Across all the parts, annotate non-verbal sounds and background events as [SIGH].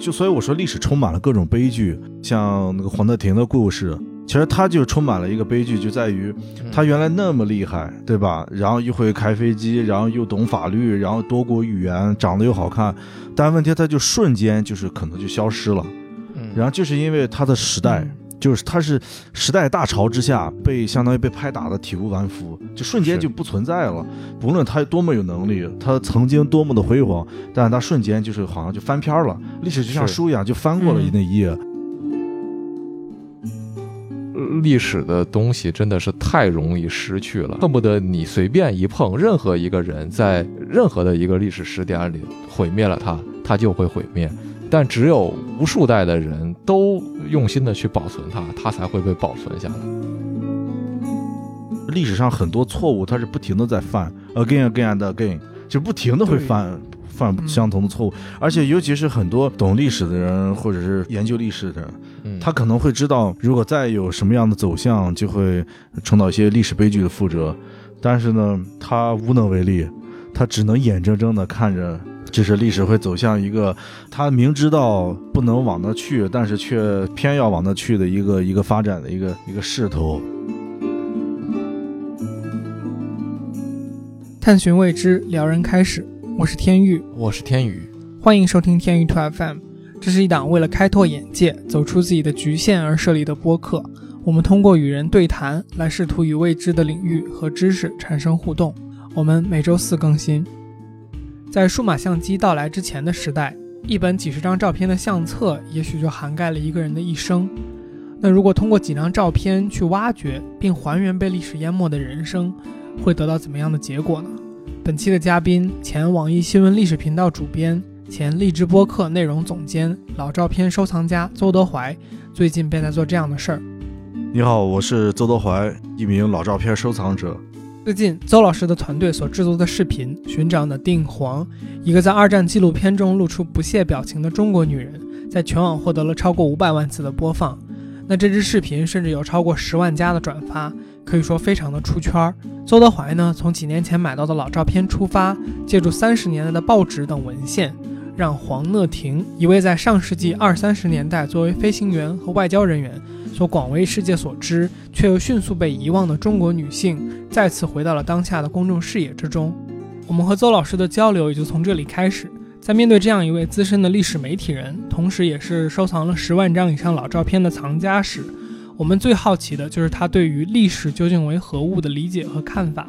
就所以我说历史充满了各种悲剧，像那个黄德廷的故事，其实他就充满了一个悲剧，就在于他原来那么厉害，对吧？然后又会开飞机，然后又懂法律，然后多国语言，长得又好看，但问题他就瞬间就是可能就消失了。然后就是因为他的时代，就是他是时代大潮之下被相当于被拍打的体无完肤，就瞬间就不存在了。不论他多么有能力，他曾经多么的辉煌，但是他瞬间就是好像就翻篇了，历史就像书一样就翻过了那一页。历史的东西真的是太容易失去了，恨不得你随便一碰，任何一个人在任何的一个历史时点里毁灭了他，他就会毁灭。但只有无数代的人都用心的去保存它，它才会被保存下来。历史上很多错误，它是不停的在犯，again again and again，就不停的会犯犯相同的错误。而且尤其是很多懂历史的人，或者是研究历史的人，他可能会知道，如果再有什么样的走向，就会重蹈一些历史悲剧的覆辙。但是呢，他无能为力，他只能眼睁睁的看着。就是历史会走向一个他明知道不能往那去，但是却偏要往那去的一个一个发展的一个一个势头。探寻未知，撩人开始。我是天宇，我是天宇，欢迎收听天宇 Two FM。这是一档为了开拓眼界、走出自己的局限而设立的播客。我们通过与人对谈来试图与未知的领域和知识产生互动。我们每周四更新。在数码相机到来之前的时代，一本几十张照片的相册，也许就涵盖了一个人的一生。那如果通过几张照片去挖掘并还原被历史淹没的人生，会得到怎么样的结果呢？本期的嘉宾，前网易新闻历史频道主编、前荔枝播客内容总监、老照片收藏家邹德怀，最近便在做这样的事儿。你好，我是邹德怀，一名老照片收藏者。最近，邹老师的团队所制作的视频《寻找的定黄》，一个在二战纪录片中露出不屑表情的中国女人，在全网获得了超过五百万次的播放。那这支视频甚至有超过十万加的转发，可以说非常的出圈。邹德怀呢，从几年前买到的老照片出发，借助三十年代的报纸等文献，让黄讷婷，一位在上世纪二三十年代作为飞行员和外交人员。所广为世界所知，却又迅速被遗忘的中国女性，再次回到了当下的公众视野之中。我们和邹老师的交流也就从这里开始。在面对这样一位资深的历史媒体人，同时也是收藏了十万张以上老照片的藏家时，我们最好奇的就是他对于历史究竟为何物的理解和看法。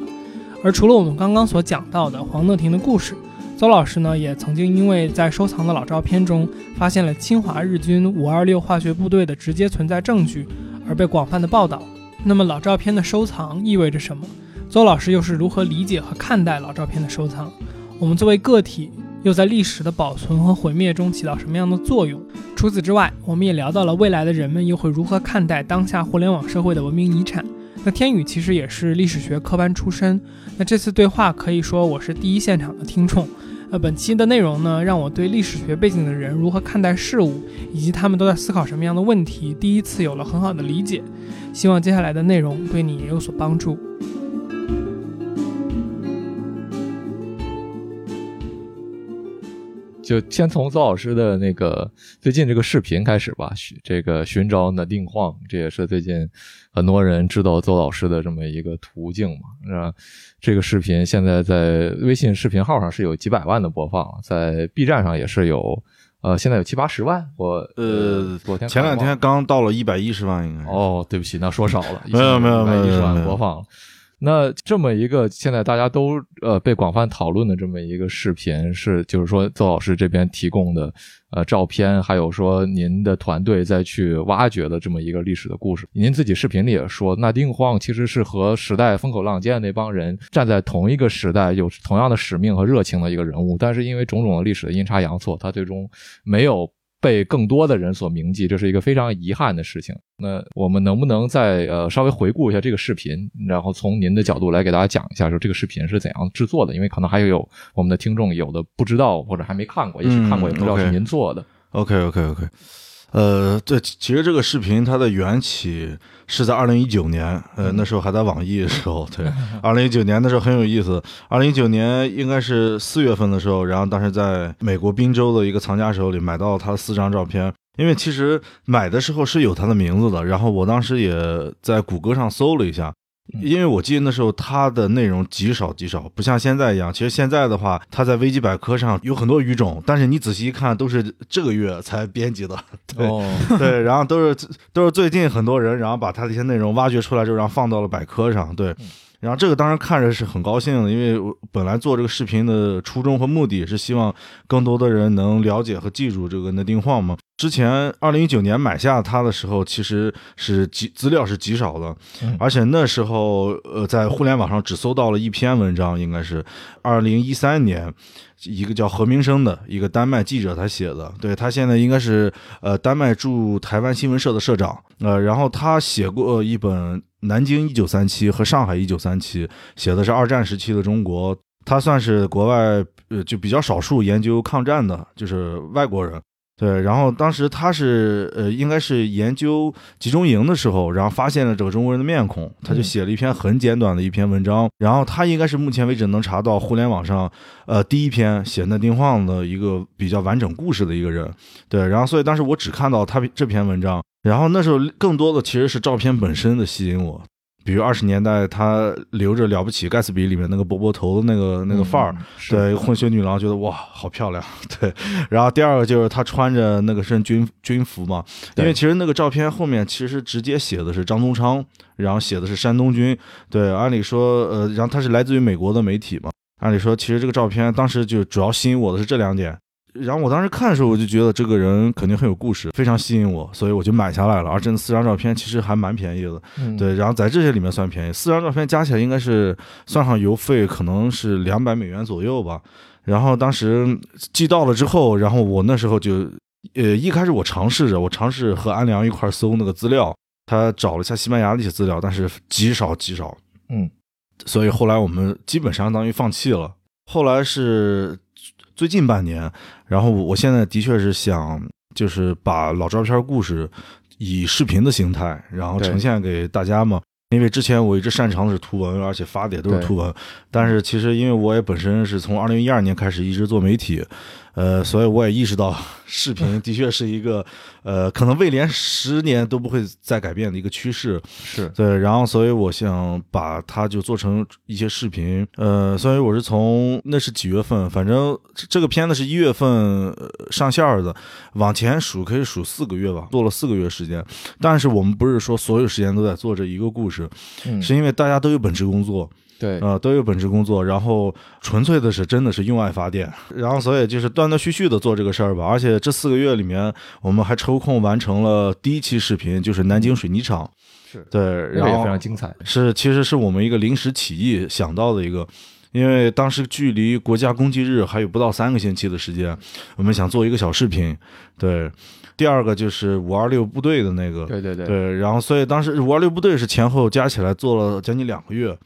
而除了我们刚刚所讲到的黄讷婷的故事，邹老师呢，也曾经因为在收藏的老照片中发现了侵华日军五二六化学部队的直接存在证据，而被广泛的报道。那么老照片的收藏意味着什么？邹老师又是如何理解和看待老照片的收藏？我们作为个体，又在历史的保存和毁灭中起到什么样的作用？除此之外，我们也聊到了未来的人们又会如何看待当下互联网社会的文明遗产。那天宇其实也是历史学科班出身，那这次对话可以说我是第一现场的听众。那，本期的内容呢，让我对历史学背景的人如何看待事物，以及他们都在思考什么样的问题，第一次有了很好的理解。希望接下来的内容对你也有所帮助。就先从邹老师的那个最近这个视频开始吧。寻这个寻找那定晃，这也是最近很多人知道邹老师的这么一个途径嘛，是吧？这个视频现在在微信视频号上是有几百万的播放，在 B 站上也是有，呃，现在有七八十万。我呃，[LAUGHS] 昨天前两天刚到了一百一十万，应该。哦，对不起，那说少了，[LAUGHS] 没有没有没有一百一十万播放。那这么一个现在大家都呃被广泛讨论的这么一个视频，是就是说邹老师这边提供的呃照片，还有说您的团队在去挖掘的这么一个历史的故事。您自己视频里也说，那丁晃其实是和时代风口浪尖那帮人站在同一个时代，有同样的使命和热情的一个人物，但是因为种种的历史的阴差阳错，他最终没有。被更多的人所铭记，这是一个非常遗憾的事情。那我们能不能再呃稍微回顾一下这个视频，然后从您的角度来给大家讲一下，说这个视频是怎样制作的？因为可能还有我们的听众有的不知道或者还没看过，也许看过也不知道是您做的。OK OK OK，呃，对，其实这个视频它的缘起是在二零一九年，呃，那时候还在网易的时候，对，[LAUGHS] 二零一九年那时候很有意思。二零一九年应该是四月份的时候，然后当时在美国宾州的一个藏家手里买到了他四张照片。因为其实买的时候是有他的名字的，然后我当时也在谷歌上搜了一下，因为我记得那时候它的内容极少极少，不像现在一样。其实现在的话，它在维基百科上有很多语种，但是你仔细一看，都是这个月才编辑的。对对，然后都是都是最近很多人，然后把它的一些内容挖掘出来之后，然后放到了百科上。对。然后这个当然看着是很高兴的，因为我本来做这个视频的初衷和目的是希望更多的人能了解和记住这个那丁晃嘛。之前二零一九年买下它的时候，其实是极资料是极少的，而且那时候呃在互联网上只搜到了一篇文章，应该是二零一三年一个叫何明生的一个丹麦记者他写的，对他现在应该是呃丹麦驻台湾新闻社的社长，呃，然后他写过一本。南京一九三七和上海一九三七写的是二战时期的中国，他算是国外呃就比较少数研究抗战的，就是外国人。对，然后当时他是呃应该是研究集中营的时候，然后发现了这个中国人的面孔，他就写了一篇很简短的一篇文章。然后他应该是目前为止能查到互联网上呃第一篇写那丁晃的一个比较完整故事的一个人。对，然后所以当时我只看到他这篇文章。然后那时候更多的其实是照片本身的吸引我，比如二十年代他留着了不起盖茨比里面那个波波头的那个那个范儿，对混血女郎觉得哇好漂亮，对。然后第二个就是他穿着那个身军军服嘛，因为其实那个照片后面其实直接写的是张宗昌，然后写的是山东军，对。按理说呃，然后他是来自于美国的媒体嘛，按理说其实这个照片当时就主要吸引我的是这两点。然后我当时看的时候，我就觉得这个人肯定很有故事，非常吸引我，所以我就买下来了。而且那四张照片其实还蛮便宜的，对。然后在这些里面算便宜，四张照片加起来应该是算上邮费，可能是两百美元左右吧。然后当时寄到了之后，然后我那时候就，呃，一开始我尝试着，我尝试和安良一块搜那个资料，他找了一下西班牙的一些资料，但是极少极少，嗯。所以后来我们基本上相当于放弃了。后来是。最近半年，然后我现在的确是想，就是把老照片故事以视频的形态，然后呈现给大家嘛。因为之前我一直擅长的是图文，而且发的也都是图文。但是其实因为我也本身是从二零一二年开始一直做媒体。呃，所以我也意识到，视频 [LAUGHS] 的确是一个，呃，可能未连十年都不会再改变的一个趋势。是对，然后所以我想把它就做成一些视频。呃，所以我是从那是几月份，反正这个片子是一月份上线的，往前数可以数四个月吧，做了四个月时间。但是我们不是说所有时间都在做这一个故事，是因为大家都有本职工作。对，呃，都有本职工作，然后纯粹的是真的是用爱发电，[LAUGHS] 然后所以就是断断续续的做这个事儿吧。而且这四个月里面，我们还抽空完成了第一期视频，就是南京水泥厂，是对，然后非常精彩。是，其实是我们一个临时起意想到的一个，因为当时距离国家公祭日还有不到三个星期的时间，我们想做一个小视频。对，第二个就是五二六部队的那个，对对对，对，然后所以当时五二六部队是前后加起来做了将近两个月。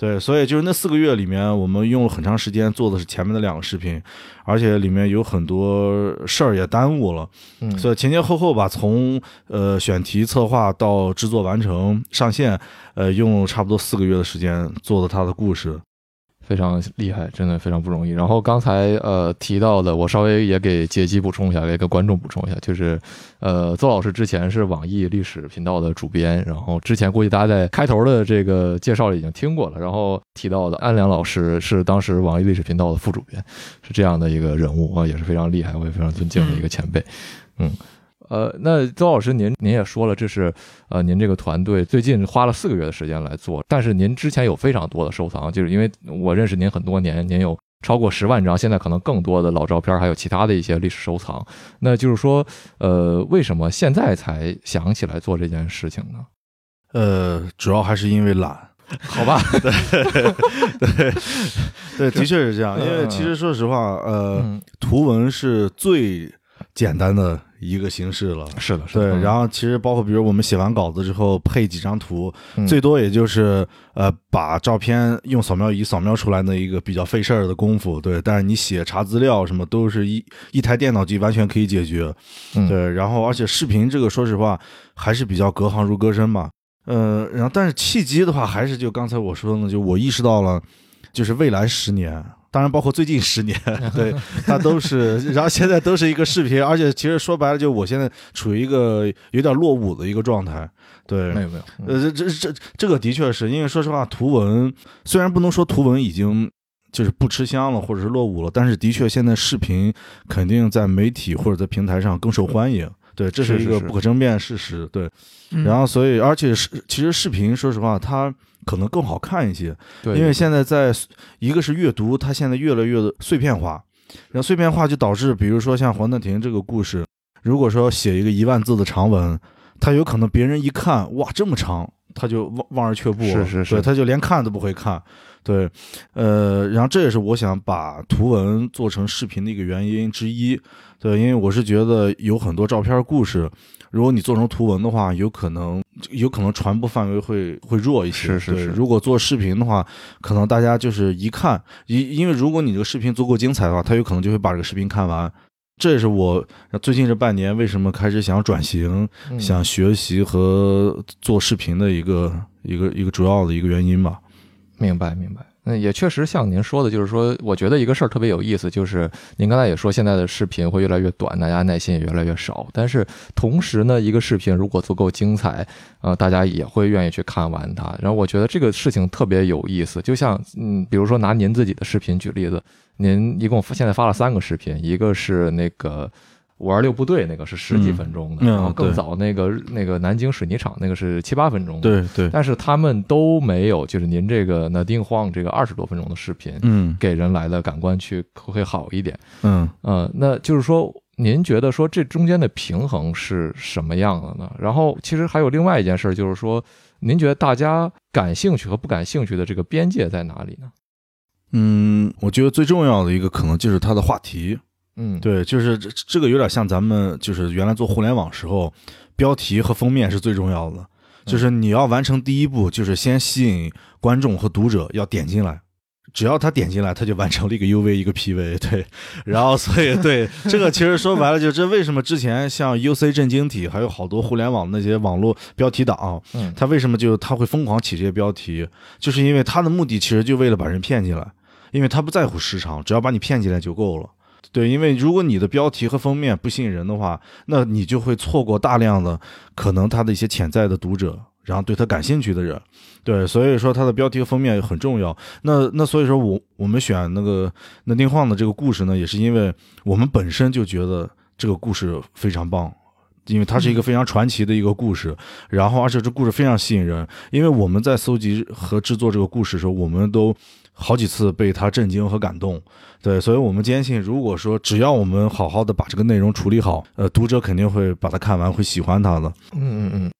对，所以就是那四个月里面，我们用了很长时间做的是前面的两个视频，而且里面有很多事儿也耽误了，嗯，所以前前后后吧，从呃选题策划到制作完成上线，呃，用差不多四个月的时间做的他的故事。非常厉害，真的非常不容易。然后刚才呃提到的，我稍微也给杰基补充一下，也给观众补充一下，就是呃邹老师之前是网易历史频道的主编，然后之前估计大家在开头的这个介绍里已经听过了。然后提到的安良老师是当时网易历史频道的副主编，是这样的一个人物啊，也是非常厉害，我也非常尊敬的一个前辈，嗯。呃，那周老师，您您也说了，这是呃，您这个团队最近花了四个月的时间来做，但是您之前有非常多的收藏，就是因为我认识您很多年，您有超过十万张，现在可能更多的老照片，还有其他的一些历史收藏。那就是说，呃，为什么现在才想起来做这件事情呢？呃，主要还是因为懒，好吧？[LAUGHS] 对对 [LAUGHS] 对，的确是这样，因为其实说实话，呃，图文是最。简单的一个形式了。是的，是对，的。然后其实包括比如我们写完稿子之后配几张图，嗯最多也就是呃把照片用扫描仪扫描出来的一个比较费事儿的功夫。对，但是你写查资料什么都是一一台电脑机完全可以解决。嗯对，然后而且视频这个说实话还是比较隔行如隔山嘛。呃，然后但是契机的话，还是就刚才我说的呢，就我意识到了，就是未来十年。当然，包括最近十年，[LAUGHS] 对它都是，[LAUGHS] 然后现在都是一个视频，而且其实说白了，就我现在处于一个有点落伍的一个状态，对，没有没有，嗯呃，这这这这个的确是因为说实话，图文虽然不能说图文已经就是不吃香了，或者是落伍了，但是的确现在视频肯定在媒体或者在平台上更受欢迎。对，这是一个不可争辩事实。对，嗯然后所以而且是其实视频，说实话，它可能更好看一些，对，因为现在在一个是阅读，它现在越来越碎片化，然后碎片化就导致，比如说像黄德廷这个故事，如果说写一个一万字的长文，他有可能别人一看，哇，这么长，他就望望而却步，是是是。对，他就连看都不会看，对，呃，然后这也是我想把图文做成视频的一个原因之一，对，因为我是觉得有很多照片故事。如果你做成图文的话，有可能有可能传播范围会会弱一些。对是是是如果做视频的话，可能大家就是一看，因因为如果你这个视频足够精彩的话，他有可能就会把这个视频看完。这也是我最近这半年为什么开始想转型、嗯想学习和做视频的一个一个一个主要的一个原因吧。明白明白。那也确实像您说的，就是说，我觉得一个事儿特别有意思，就是您刚才也说，现在的视频会越来越短，大家耐心也越来越少。但是同时呢，一个视频如果足够精彩，呃，大家也会愿意去看完它。然后我觉得这个事情特别有意思，就像嗯，比如说拿您自己的视频举例子，您一共现在发了三个视频，一个是那个。五二六部队那个是十几嗯分钟的，嗯然后更早那个那个南京水泥厂那个是七八分钟的，对对，但是他们都没有，就是您这个那丁晃这个二十多分钟的视频，嗯给人来的感官去会好一点。嗯呃，那就是说，您觉得说这中间的平衡是什么样的呢？然后其实还有另外一件事，就是说，您觉得大家感兴趣和不感兴趣的这个边界在哪里呢？嗯，我觉得最重要的一个可能就是它的话题。嗯，，对，就是这这个有点像咱们就是原来做互联网时候，标题和封面是最重要的。就是你要完成第一步，就是先吸引观众和读者要点进来，只要他点进来，他就完成了一个 UV 一个 PV。对，然后所以对这个其实说白了，就这为什么之前像 UC 震惊体，还有好多互联网那些网络标题党，嗯，他为什么就他会疯狂起这些标题，就是因为他的目的其实就为了把人骗进来，因为他不在乎时长，只要把你骗进来就够了。对，因为如果你的标题和封面不吸引人的话，那你就会错过大量的可能他的一些潜在的读者，然后对他感兴趣的人。对，所以说他的标题和封面很重要。那那所以说我我们选那个那丁晃的这个故事呢，也是因为我们本身就觉得这个故事非常棒。因为它是一个非常传奇的一个故事，然后而且这故事非常吸引人。因为我们在搜集和制作这个故事的时候，我们都好几次被他震惊和感动。对，所以我们坚信，如果说只要我们好好的把这个内容处理好，呃，读者肯定会把它看完，会喜欢它的。嗯嗯嗯，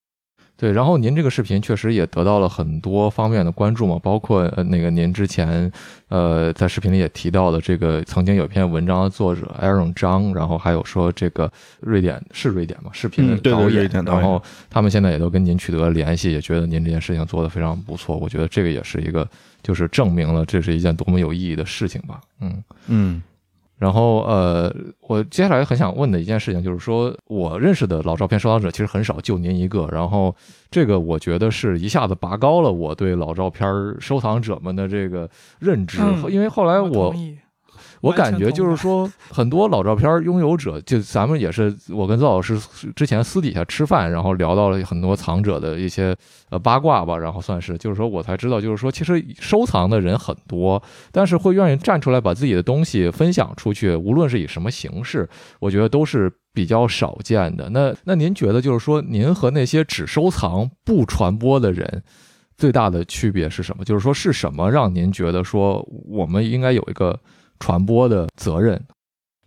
对。然后您这个视频确实也得到了很多方面的关注嘛，包括呃那个您之前呃在视频里也提到的这个曾经有一篇文章的作者 Aaron 张，然后还有说这个瑞典是瑞典嘛视频的导演然后他们现在也都跟您取得了联系，也觉得您这件事情做得非常不错。我觉得这个也是一个就是证明了这是一件多么有意义的事情吧。嗯。嗯然后呃，我接下来很想问的一件事情就是说，我认识的老照片收藏者其实很少，就您一个。然后这个我觉得是一下子拔高了我对老照片收藏者们的这个认知，嗯因为后来我我感觉就是说，很多老照片拥有者，就咱们也是，我跟邹老师之前私底下吃饭，然后聊到了很多藏者的一些呃八卦吧，然后算是，就是说我才知道，就是说其实收藏的人很多，但是会愿意站出来把自己的东西分享出去，无论是以什么形式，我觉得都是比较少见的。那那您觉得就是说，您和那些只收藏不传播的人？最大的区别是什么？就是说，是什么让您觉得说我们应该有一个传播的责任。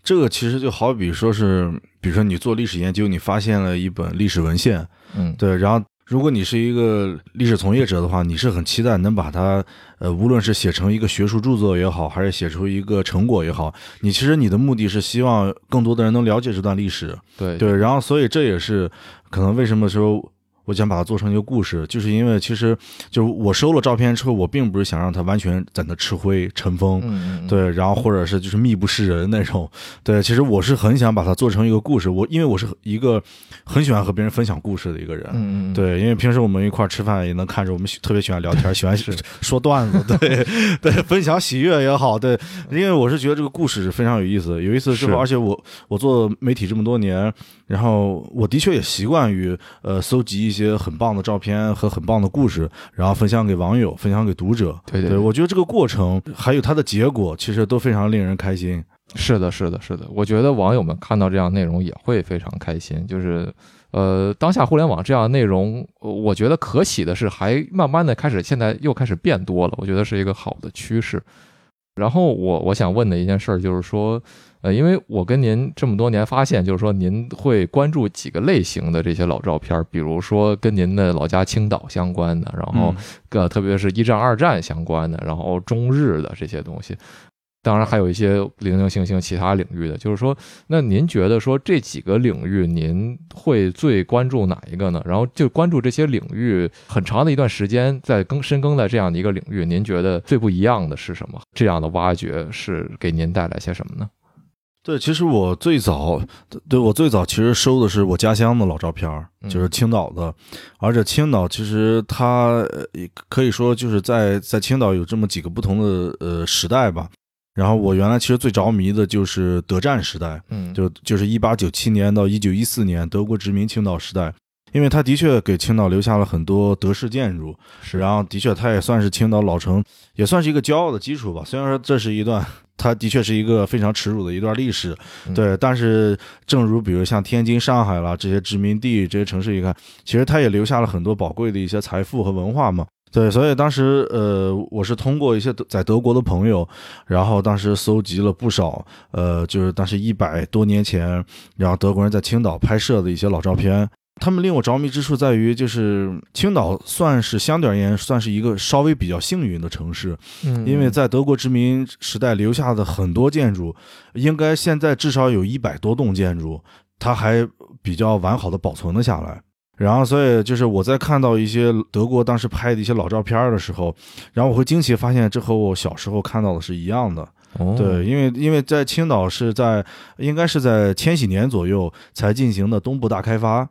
这个其实就好比说是，比如说你做历史研究，你发现了一本历史文献，嗯，对，然后如果你是一个历史从业者的话，你是很期待能把它，呃，无论是写成一个学术著作也好，还是写出一个成果也好，你其实你的目的是希望更多的人能了解这段历史，对对，然后所以这也是可能为什么说。我想把它做成一个故事，就是因为其实就是我收了照片之后，我并不是想让它完全在那吃灰尘封，嗯，对，然后或者是就是密不示人那种，对，其实我是很想把它做成一个故事，我因为我是一个很喜欢和别人分享故事的一个人，对，因为平时我们一块吃饭也能看着我们特别喜欢聊天，喜欢 [LAUGHS] 说段子，对 [LAUGHS] 对，分享喜悦也好，对，因为我是觉得这个故事是非常有意思，有意思之后，而且我我做媒体这么多年，然后我的确也习惯于呃搜集。一些很棒的照片和很棒的故事，然后分享给网友，分享给读者。对对，我觉得这个过程还有它的结果，其实都非常令人开心。是的，是的，是的。我觉得网友们看到这样内容也会非常开心。就是，呃，当下互联网这样的内容，我觉得可喜的是，还慢慢的开始，现在又开始变多了。我觉得是一个好的趋势。然后我我想问的一件事儿就是说。呃，因为我跟您这么多年发现，就是说您会关注几个类型的这些老照片，比如说跟您的老家青岛相关的，然后呃，特别是一战、二战相关的，然后中日的这些东西，当然还有一些零零星星其他领域的。就是说，那您觉得说这几个领域，您会最关注哪一个呢？然后就关注这些领域很长的一段时间，在更深耕在这样的一个领域，您觉得最不一样的是什么？这样的挖掘是给您带来些什么呢？对，其实我最早，对我最早其实收的是我家乡的老照片就是青岛的，而且青岛其实它可以说就是在在青岛有这么几个不同的呃时代吧。然后我原来其实最着迷的就是德战时代，嗯，就就是一八九七年到一九一四年德国殖民青岛时代，因为它的确给青岛留下了很多德式建筑，是，然后的确它也算是青岛老城，也算是一个骄傲的基础吧。虽然说这是一段。它的确是一个非常耻辱的一段历史，对。但是，正如比如像天津、上海啦这些殖民地这些城市，一看，其实它也留下了很多宝贵的一些财富和文化嘛。对，所以当时，呃，我是通过一些在德国的朋友，然后当时搜集了不少，呃，就是当时一百多年前，然后德国人在青岛拍摄的一些老照片。他们令我着迷之处在于，就是青岛算是相对而言算是一个稍微比较幸运的城市，嗯，因为在德国殖民时代留下的很多建筑，应该现在至少有一百多栋建筑，它还比较完好的保存了下来。然后，所以就是我在看到一些德国当时拍的一些老照片的时候，然后我会惊奇发现，这和我小时候看到的是一样的。对，因为因为在青岛是在应该是在千禧年左右才进行的东部大开发。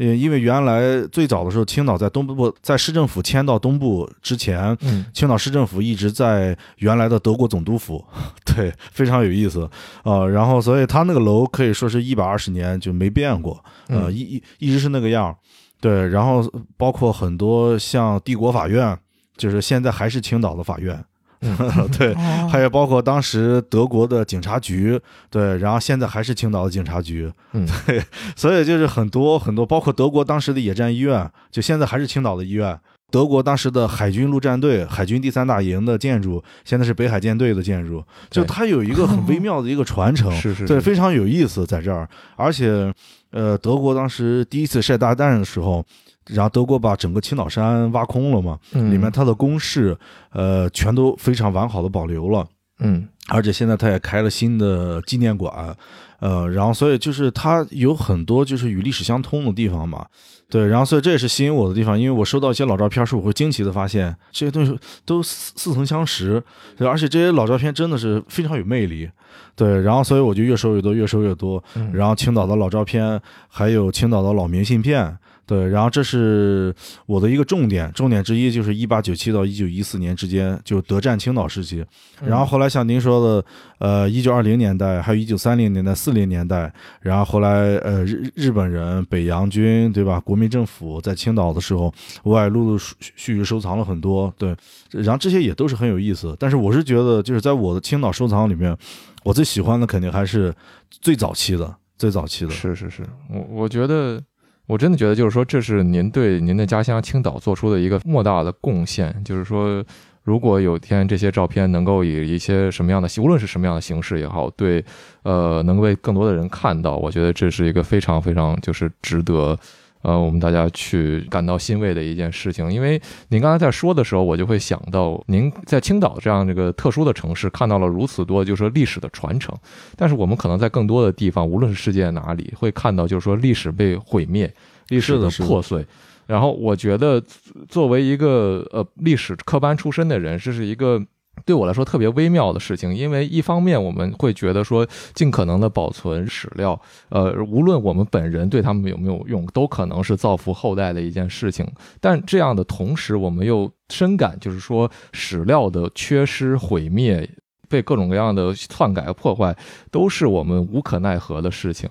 呃，因为原来最早的时候，青岛在东部，在市政府迁到东部之前，嗯，青岛市政府一直在原来的德国总督府，[LAUGHS] 对，非常有意思啊。然后，所以他那个楼可以说是一百二十年就没变过，呃，一一一直是那个样对，然后包括很多像帝国法院，就是现在还是青岛的法院。[LAUGHS] 对，还有包括当时德国的警察局，对，然后现在还是青岛的警察局，嗯，[LAUGHS] 对，所以就是很多很多，包括德国当时的野战医院，就现在还是青岛的医院。德国当时的海军陆战队、海军第三大营的建筑，现在是北海舰队的建筑，就它有一个很微妙的一个传承，[LAUGHS] 是是，对，非常有意思在这儿。而且，呃，德国当时第一次晒大弹的时候。然后德国把整个青岛山挖空了嘛，里面它的工事，呃，全都非常完好的保留了，嗯，而且现在它也开了新的纪念馆，呃，然后所以就是它有很多就是与历史相通的地方嘛，对，然后所以这也是吸引我的地方，因为我收到一些老照片时，我会惊奇的发现这些东西都似似曾相识，而且这些老照片真的是非常有魅力，对，然后所以我就越收越多，越收越多，然后青岛的老照片，还有青岛的老明信片。对，然后这是我的一个重点，重点之一就是一八九七到一九一四年之间，就德占青岛时期。然后后来像您说的，呃，一九二零年代，还有一九三零年代、四零年代，然后后来呃日日本人、北洋军，对吧？国民政府在青岛的时候，我也陆陆续续收藏了很多。对，然后这些也都是很有意思。但是我是觉得，就是在我的青岛收藏里面，我最喜欢的肯定还是最早期的，最早期的。是是是，我我觉得。我真的觉得，就是说，这是您对您的家乡青岛做出的一个莫大的贡献。就是说，如果有一天这些照片能够以一些什么样的，无论是什么样的形式也好，对，呃，能被更多的人看到，我觉得这是一个非常非常就是值得，呃，我们大家去感到欣慰的一件事情。因为您刚才在说的时候，我就会想到，您在青岛这样这个特殊的城市看到了如此多，就是说历史的传承。但是我们可能在更多的地方，无论是世界哪里，会看到就是说历史被毁灭，历史的破碎。然后我觉得，作为一个呃历史科班出身的人，这是一个。对我来说特别微妙的事情，因为一方面我们会觉得说尽可能的保存史料，呃，无论我们本人对他们有没有用，都可能是造福后代的一件事情。但这样的同时，我们又深感就是说史料的缺失、毁灭、被各种各样的篡改、破坏，都是我们无可奈何的事情。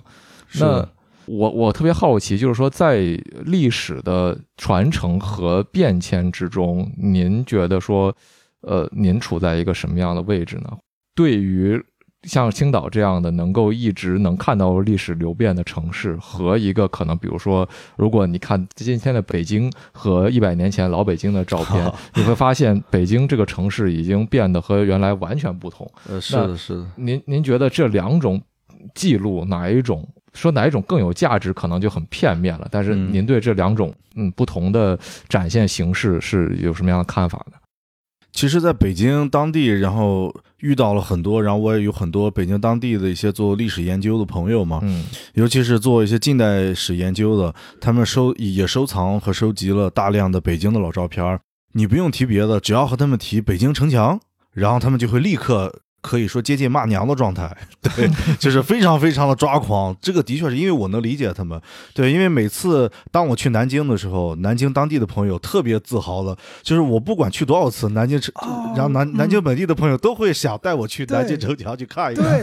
那我我特别好奇，就是说在历史的传承和变迁之中，您觉得说？呃，您处在一个什么样的位置呢？对于像青岛这样的能够一直能看到历史流变的城市，和一个可能，比如说，如果你看今天的北京和一百年前老北京的照片，[LAUGHS] 你会发现北京这个城市已经变得和原来完全不同。呃，是的，是的。您您觉得这两种记录哪一种说哪一种更有价值，可能就很片面了。但是您对这两种嗯不同的展现形式是有什么样的看法呢？其实，在北京当地，然后遇到了很多，然后我也有很多北京当地的一些做历史研究的朋友嘛，嗯，尤其是做一些近代史研究的，他们收也收藏和收集了大量的北京的老照片你不用提别的，只要和他们提北京城墙，然后他们就会立刻。可以说接近骂娘的状态，[LAUGHS] 对，就是非常非常的抓狂。这个的确是因为我能理解他们，对，因为每次当我去南京的时候，南京当地的朋友特别自豪的，就是我不管去多少次南京城，然后南南京本地的朋友都会想带我去南京城墙去看一看，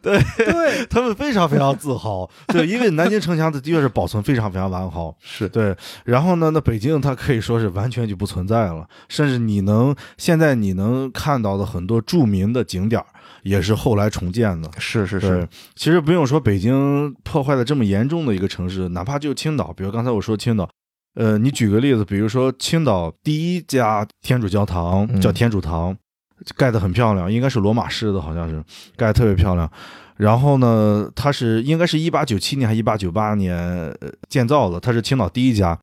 对 [LAUGHS] 对，他们非常非常自豪，对，因为南京城墙的的确是保存非常非常完好，是。对。然后呢，那北京它可以说是完全就不存在了，甚至你能现在你能看到的很多著名的景点。也是后来重建的，是是是。其实不用说北京破坏的这么严重的一个城市，哪怕就青岛，比如刚才我说青岛，呃，你举个例子，比如说青岛第一家天主教堂叫天主堂，盖得很漂亮，应该是罗马式的，好像是盖得特别漂亮。然后呢，它是应该是一八九七年还一八九八年建造的，它是青岛第一家。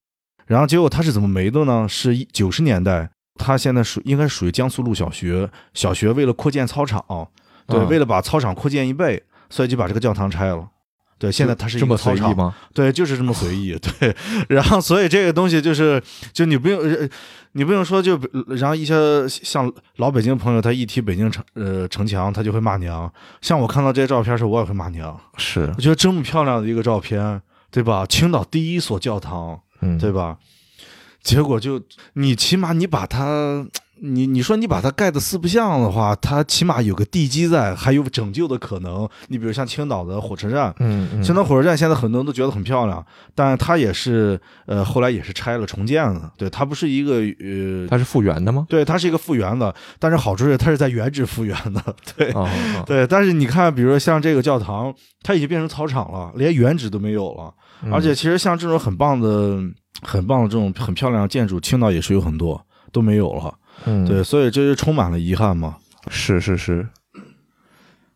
然后结果它是怎么没的呢？是九十年代，它现在属应该属于江苏路小学，小学为了扩建操场。对，为了把操场扩建一倍，所以就把这个教堂拆了。对，现在它是一个操场吗？对，就是这么随意。[LAUGHS] 对，然后所以这个东西就是，就你不用，你不用说，就然后一些像老北京朋友，他一提北京城呃城墙，他就会骂娘。像我看到这些照片时，我也会骂娘。是，我觉得这么漂亮的一个照片，对吧？青岛第一所教堂，嗯，对吧？结果就你起码你把它。你你说你把它盖的四不像的话，它起码有个地基在，还有拯救的可能。你比如像青岛的火车站，嗯，青岛火车站现在很多人都觉得很漂亮，但是它也是呃后来也是拆了重建了。对，它不是一个呃，它是复原的吗？对，它是一个复原的，但是好处是它是在原址复原的。对，对，但是你看，比如说像这个教堂，它已经变成操场了，连原址都没有了。而且其实像这种很棒的、很棒的这种很漂亮的建筑，青岛也是有很多都没有了。嗯，对，所以这就充满了遗憾嘛。是是是，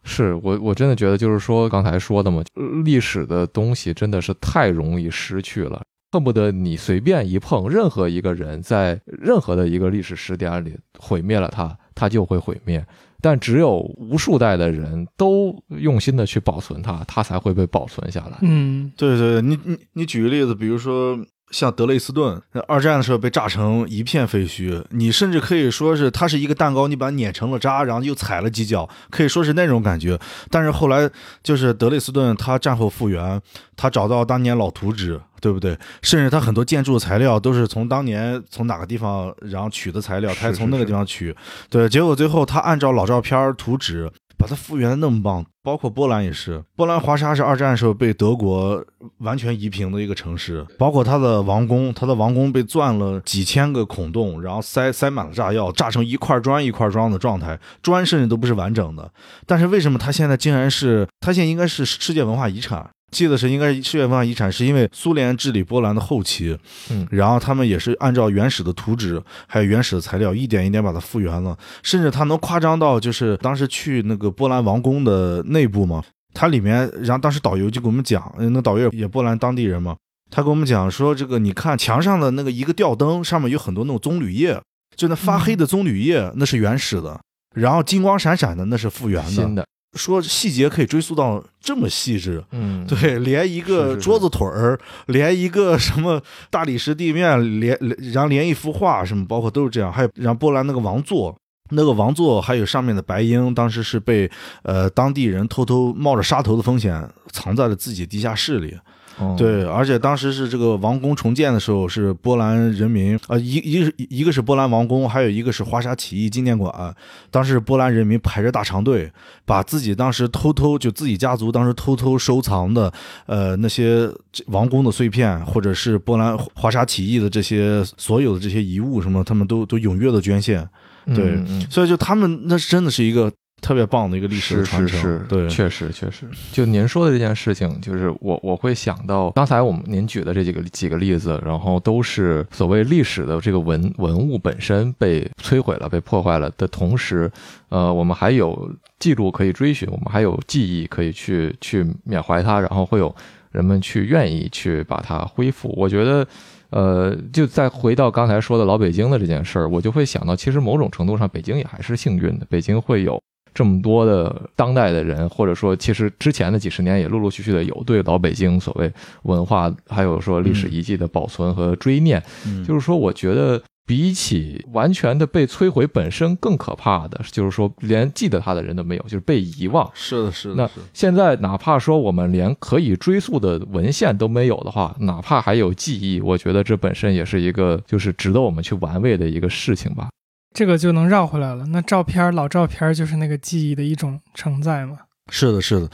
是我我真的觉得就是说刚才说的嘛，历史的东西真的是太容易失去了，恨不得你随便一碰，任何一个人在任何的一个历史时点里毁灭了它，它就会毁灭。但只有无数代的人都用心的去保存它，它才会被保存下来。嗯，对对，你你你举个例子，比如说。像德累斯顿，二战的时候被炸成一片废墟，你甚至可以说是它是一个蛋糕，你把它碾成了渣，然后又踩了几脚，可以说是那种感觉。但是后来就是德累斯顿，它战后复原，它找到当年老图纸，对不对？甚至它很多建筑材料都是从当年从哪个地方然后取的材料，它从那个地方取。对，结果最后他按照老照片图纸。把它复原的那么棒，包括波兰也是。波兰华沙是二战时候被德国完全夷平的一个城市，包括它的王宫，它的王宫被钻了几千个孔洞，然后塞塞满了炸药，炸成一块砖一块砖的状态，砖甚至都不是完整的。但是为什么它现在竟然是？它现在应该是世界文化遗产。记得是应该是世界文化遗产，是因为苏联治理波兰的后期，嗯，然后他们也是按照原始的图纸，还有原始的材料，一点一点把它复原了，甚至它能夸张到就是当时去那个波兰王宫的内部嘛，它里面，然后当时导游就给我们讲，那导游也波兰当地人嘛，他跟我们讲说，这个你看墙上的那个一个吊灯上面有很多那种棕榈叶，就那发黑的棕榈叶，那是原始的，然后金光闪闪的那是复原的。新的，说细节可以追溯到这么细致，嗯，对，连一个桌子腿儿，连一个什么大理石地面，连连然后连一幅画什么，包括都是这样。还有然后波兰那个王座，那个王座还有上面的白鹰，当时是被呃当地人偷偷冒着杀头的风险藏在了自己地下室里。哦，对，而且当时是这个王宫重建的时候，是波兰人民呃一一个是一个是波兰王宫，还有一个是华沙起义纪念馆。当时波兰人民排着大长队，把自己当时偷偷就自己家族当时偷偷收藏的呃那些王宫的碎片，或者是波兰华沙起义的这些所有的这些遗物什么，他们都都踊跃的捐献。嗯对嗯嗯所以就他们那真的是一个特别棒的一个历史传承。是是，对，确实确实。就您说的这件事情，就是我我会想到刚才我们您举的这几个几个例子，然后都是所谓历史的这个文文物本身被摧毁了、被破坏了的同时，呃，我们还有记录可以追寻，我们还有记忆可以去去缅怀它，然后会有人们去愿意去把它恢复。我觉得。呃，就再回到刚才说的老北京的这件事儿，我就会想到，其实某种程度上，北京也还是幸运的。北京会有这么多的当代的人，或者说，其实之前的几十年也陆陆续续的有对老北京所谓文化，还有说历史遗迹的保存和追念。嗯就是说，我觉得比起完全的被摧毁本身更可怕的，就是说连记得他的人都没有，就是被遗忘。是的，是的，那现在哪怕说我们连可以追溯的文献都没有的话，哪怕还有记忆，我觉得这本身也是一个就是值得我们去玩味的一个事情吧。这个就能绕回来了。那照片儿老照片儿就是那个记忆的一种承载嘛。是的，是的，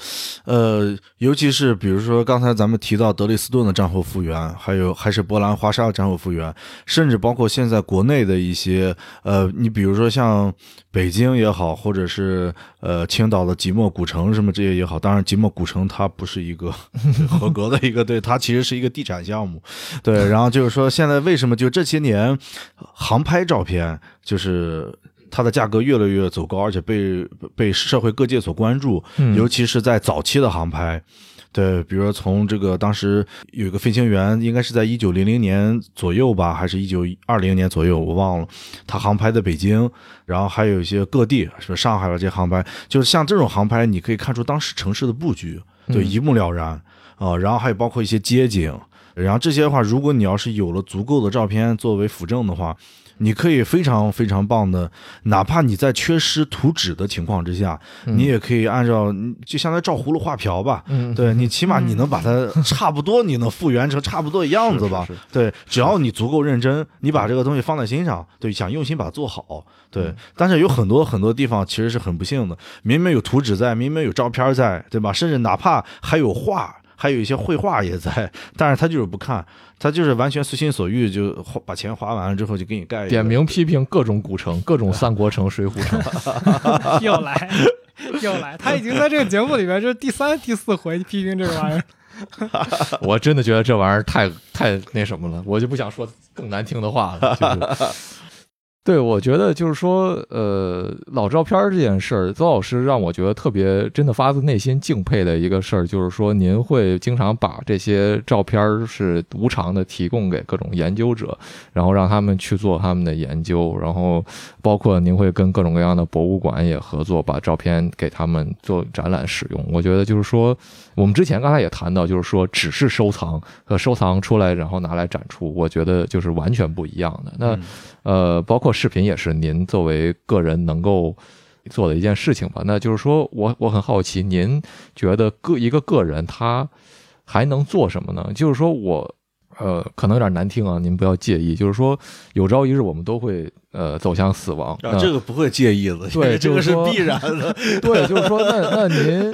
呃，尤其是比如说刚才咱们提到德累斯顿的战后复原，还有还是波兰华沙的战后复原，甚至包括现在国内的一些，呃，你比如说像北京也好，或者是呃青岛的即墨古城什么这些也好，当然即墨古城它不是一个 [LAUGHS] 合格的一个，对，它其实是一个地产项目，对，然后就是说现在为什么就这些年航拍照片就是。它的价格越来越走高，而且被被社会各界所关注，嗯尤其是在早期的航拍。对，比如说从这个当时有一个飞行员，应该是在一九零零年左右吧，还是一九二零年左右，我忘了。他航拍的北京，然后还有一些各地，是吧上海的这些航拍，就是像这种航拍，你可以看出当时城市的布局，对，嗯一目了然啊、然后还有包括一些街景，然后这些的话，如果你要是有了足够的照片作为辅证的话，你可以非常非常棒的，哪怕你在缺失图纸的情况之下，你也可以按照就相当于照葫芦画瓢吧。嗯，对你 [LAUGHS] 起码你能把它差不多，你能复原成 [LAUGHS] 差不多的样子吧？是是是对，只要你足够认真，你把这个东西放在心上，对，想用心把它做好，对。但是有很多很多地方其实是很不幸的，明明有图纸在，明明有照片在，对吧？甚至哪怕还有画。还有一些绘画也在，[LAUGHS] 但是他就是不看，他就是完全随心所欲，就花把钱花完了之后就给你盖一个点名批评各种古城，各种 [LAUGHS] 三国城、水浒城。[LAUGHS] 又来，又来，他已经在这个节目里面，这是第三、第四回批评这个玩意儿。我真的觉得这玩意儿太太那什么了，我就不想说更难听的话了。就是，对我觉得就是说，呃，老照片这件事儿，邹老师让我觉得特别真的发自内心敬佩的一个事儿，就是说您会经常把这些照片是无偿的提供给各种研究者，然后让他们去做他们的研究，然后包括您会跟各种各样的博物馆也合作，把照片给他们做展览使用。我觉得就是说，我们之前刚才也谈到，就是说只是收藏和收藏出来然后拿来展出，我觉得就是完全不一样的。那嗯呃，包括视频也是您作为个人能够做的一件事情吧。那就是说我我很好奇，您觉得个一个个人他还能做什么呢？就是说我呃可能有点难听啊，您不要介意。就是说有朝一日我们都会呃走向死亡，啊，这个不会介意的，对这个就是说必然的。[LAUGHS] 对，就是说，那那您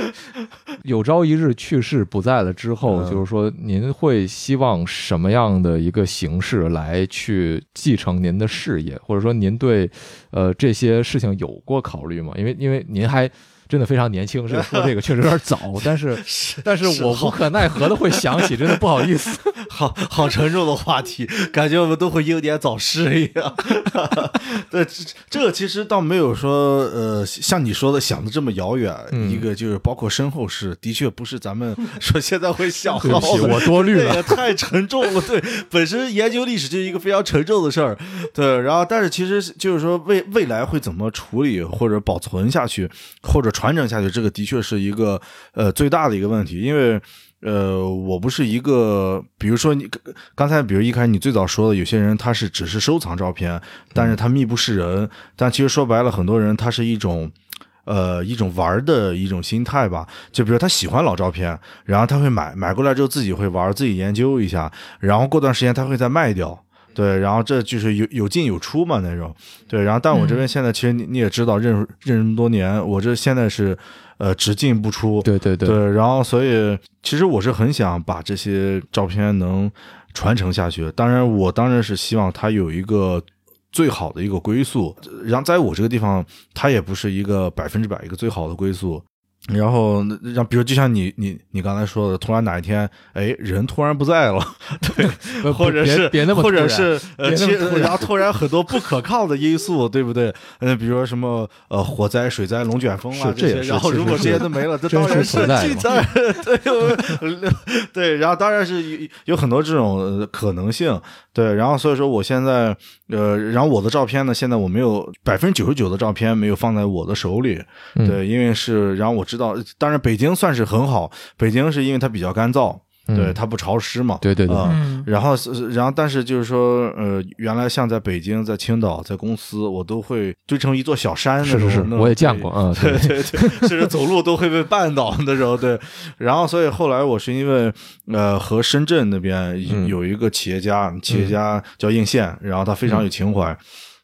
有朝一日去世不在了之后，嗯就是说，您会希望什么样的一个形式来去继承您的事业，或者说您对呃这些事情有过考虑吗？因为因为您还。真的非常年轻，这个 [LAUGHS] 说这个确实有点早，[LAUGHS] 但是但是我无可奈何的会想起，真的不好意思。[LAUGHS] 好好沉重的话题，感觉我们都会英年早逝一样。对，这这个其实倒没有说呃，像你说的想的这么遥远。嗯一个就是包括身后事，的确不是咱们说现在会想对不起，到的。我多虑了。太沉重了。对，本身研究历史就是一个非常沉重的事儿。对，然后但是其实就是说未未来会怎么处理或者保存下去，或者传传承下去，这个的确是一个呃最大的一个问题，因为。呃，我不是一个，比如说你刚才，比如一开始你最早说的，有些人他是只是收藏照片，但是他密不是人。但其实说白了，很多人他是一种，呃，一种玩的一种心态吧。就比如他喜欢老照片，然后他会买，买过来之后自己会玩，自己研究一下，然后过段时间他会再卖掉。对，然后这就是有有进有出嘛那种，对，然后但我这边现在其实你你也知道，认认这么多年，我这现在是呃只进不出，对对对，对，然后所以其实我是很想把这些照片能传承下去。当然，我当然是希望它有一个最好的一个归宿。然后在我这个地方，它也不是一个百分之百一个最好的归宿。然后让，比如就像你你你刚才说的，突然哪一天，哎，人突然不在了，[LAUGHS] 对，或者是别别那么或者是呃，其然然后突然很多不可靠的因素，对不对？嗯，比如说什么呃火灾、水灾、龙卷风啊是这也些，是然后如果这些都没了，这当然是存在的对对，然后当然是有有很多这种呃可能性，对，然后所以说我现在呃，然后我的照片呢，现在我没有百分之九十九的照片没有放在我的手里，嗯对，因为是，然后我知道，当然北京算是很好，北京是因为它比较干燥，嗯对，它不潮湿嘛，对对对然后是，然后但是就是说，呃，原来像在北京、在青岛、在公司，我都会堆成一座小山那种，是是是我也见过 [LAUGHS] 啊，对对对，[LAUGHS] 甚至走路都会被绊倒那种，对。然后，所以后来我是因为呃和深圳那边嗯有一个企业家，企业家叫应宪，然后他非常有情怀。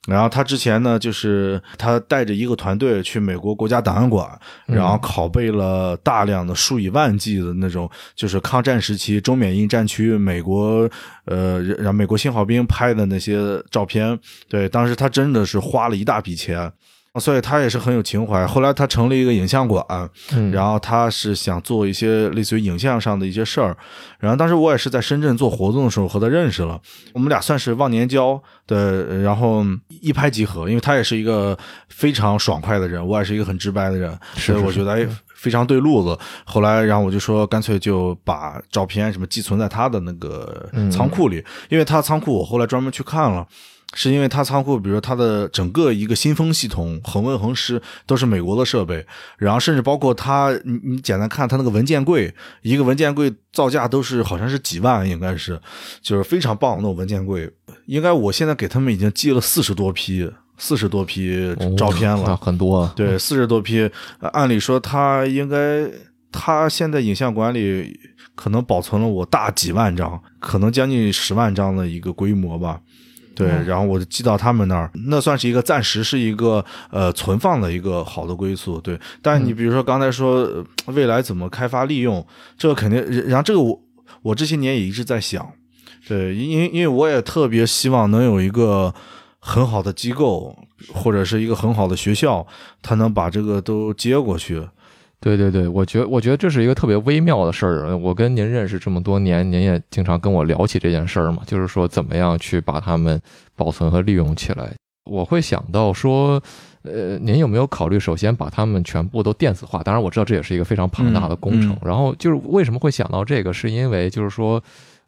然后他之前呢，就是他带着一个团队去美国国家档案馆，然后拷贝了大量的数以万计的那种，就是抗战时期中缅印战区美国呃让美国信号兵拍的那些照片。对，当时他真的是花了一大笔钱。所以他也是很有情怀。后来他成立一个影像馆，嗯然后他是想做一些类似于影像上的一些事儿。然后当时我也是在深圳做活动的时候和他认识了，我们俩算是忘年交的，然后一拍即合。因为他也是一个非常爽快的人，我也是一个很直白的人，所以我觉得哎非常对路子。后来，然后我就说干脆就把照片什么寄存在他的那个嗯仓库里，因为他仓库我后来专门去看了。是因为它仓库，比如它的整个一个新风系统、恒温恒湿都是美国的设备，然后甚至包括它，你你简单看它那个文件柜，一个文件柜造价都是好像是几万，应该是，就是非常棒的那种文件柜。应该我现在给他们已经寄了四十多批，四十多批照片了，那很多啊，对，四十多批，呃按理说他应该，他现在影像馆里可能保存了我大几万张，可能将近十万张的一个规模吧。对，然后我就寄到他们那儿，那算是一个暂时是一个呃存放的一个好的归宿。对，但你比如说刚才说、呃未来怎么开发利用，这个肯定，然后这个我我这些年也一直在想，对，因为因为我也特别希望能有一个很好的机构或者是一个很好的学校，他能把这个都接过去。对对对，我觉我觉得这是一个特别微妙的事儿。我跟您认识这么多年，您也经常跟我聊起这件事儿嘛，就是说怎么样去把它们保存和利用起来。我会想到说，呃，您有没有考虑首先把它们全部都电子化？当然我知道这也是一个非常庞大的工程。嗯嗯然后就是为什么会想到这个，是因为就是说。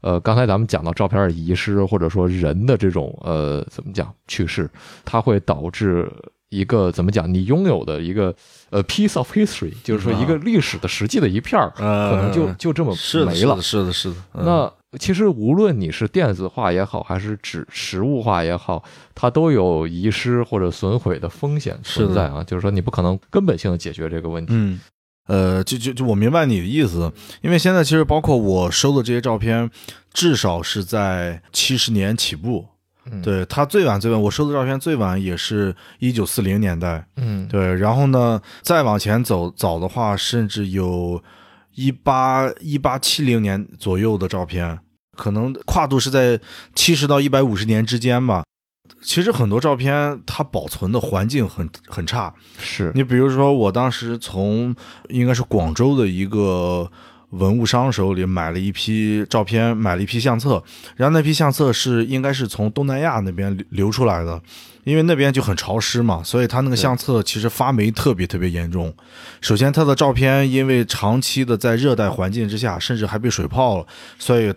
呃，刚才咱们讲到照片的遗失，或者说人的这种呃怎么讲去世，它会导致一个怎么讲？你拥有的一个呃 piece of history，就是说一个历史的实际的一片儿，呃可能就就这么，没了是的，。是的，是的。嗯那其实无论你是电子化也好，还是纸实物化也好，它都有遗失或者损毁的风险存在啊。就是说，你不可能根本性的解决这个问题。嗯，呃，就就就我明白你的意思，因为现在其实包括我收的这些照片，至少是在七十年起步。嗯，对，他最晚最晚，我收的照片最晚也是一九四零年代。嗯，对，然后呢，再往前走早的话，甚至有一八一八七零年左右的照片，可能跨度是在七十到一百五十年之间吧。其实很多照片它保存的环境很很差。是你比如说，我当时从应该是广州的一个文物商手里买了一批照片，买了一批相册，然后那批相册是应该是从东南亚那边流流出来的，因为那边就很潮湿嘛，所以他那个相册其实发霉特别特别严重。首先，他的照片因为长期的在热带环境之下，甚至还被水泡了，所以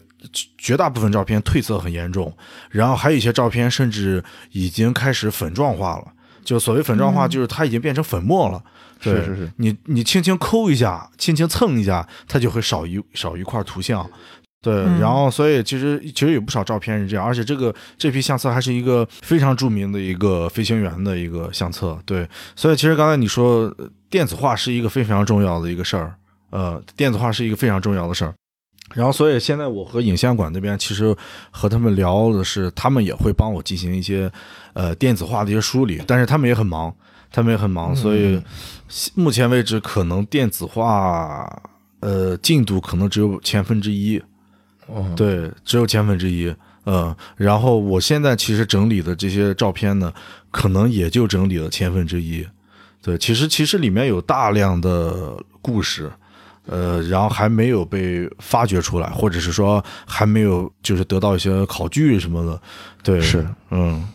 绝大部分照片褪色很严重。然后还有一些照片甚至已经开始粉状化了。就所谓粉状化，就是它已经变成粉末了。对是是是，你你轻轻抠一下，轻轻蹭一下，它就会少一少一块图像。对，嗯然后所以其实其实有不少照片是这样，而且这个这批相册还是一个非常著名的一个飞行员的一个相册。对，所以其实刚才你说呃电子化是一个非常重要的一个事儿，呃，电子化是一个非常重要的事儿。然后，所以现在我和影像馆那边其实和他们聊的是，他们也会帮我进行一些呃电子化的一些梳理，但是他们也很忙，他们也很忙，所以目前为止可能电子化呃进度可能只有千分之一，哦，对，只有千分之一。嗯，然后我现在其实整理的这些照片呢，可能也就整理了千分之一。对，其实其实里面有大量的故事，呃，然后还没有被发掘出来，或者是说还没有就是得到一些考据什么的。对，是，嗯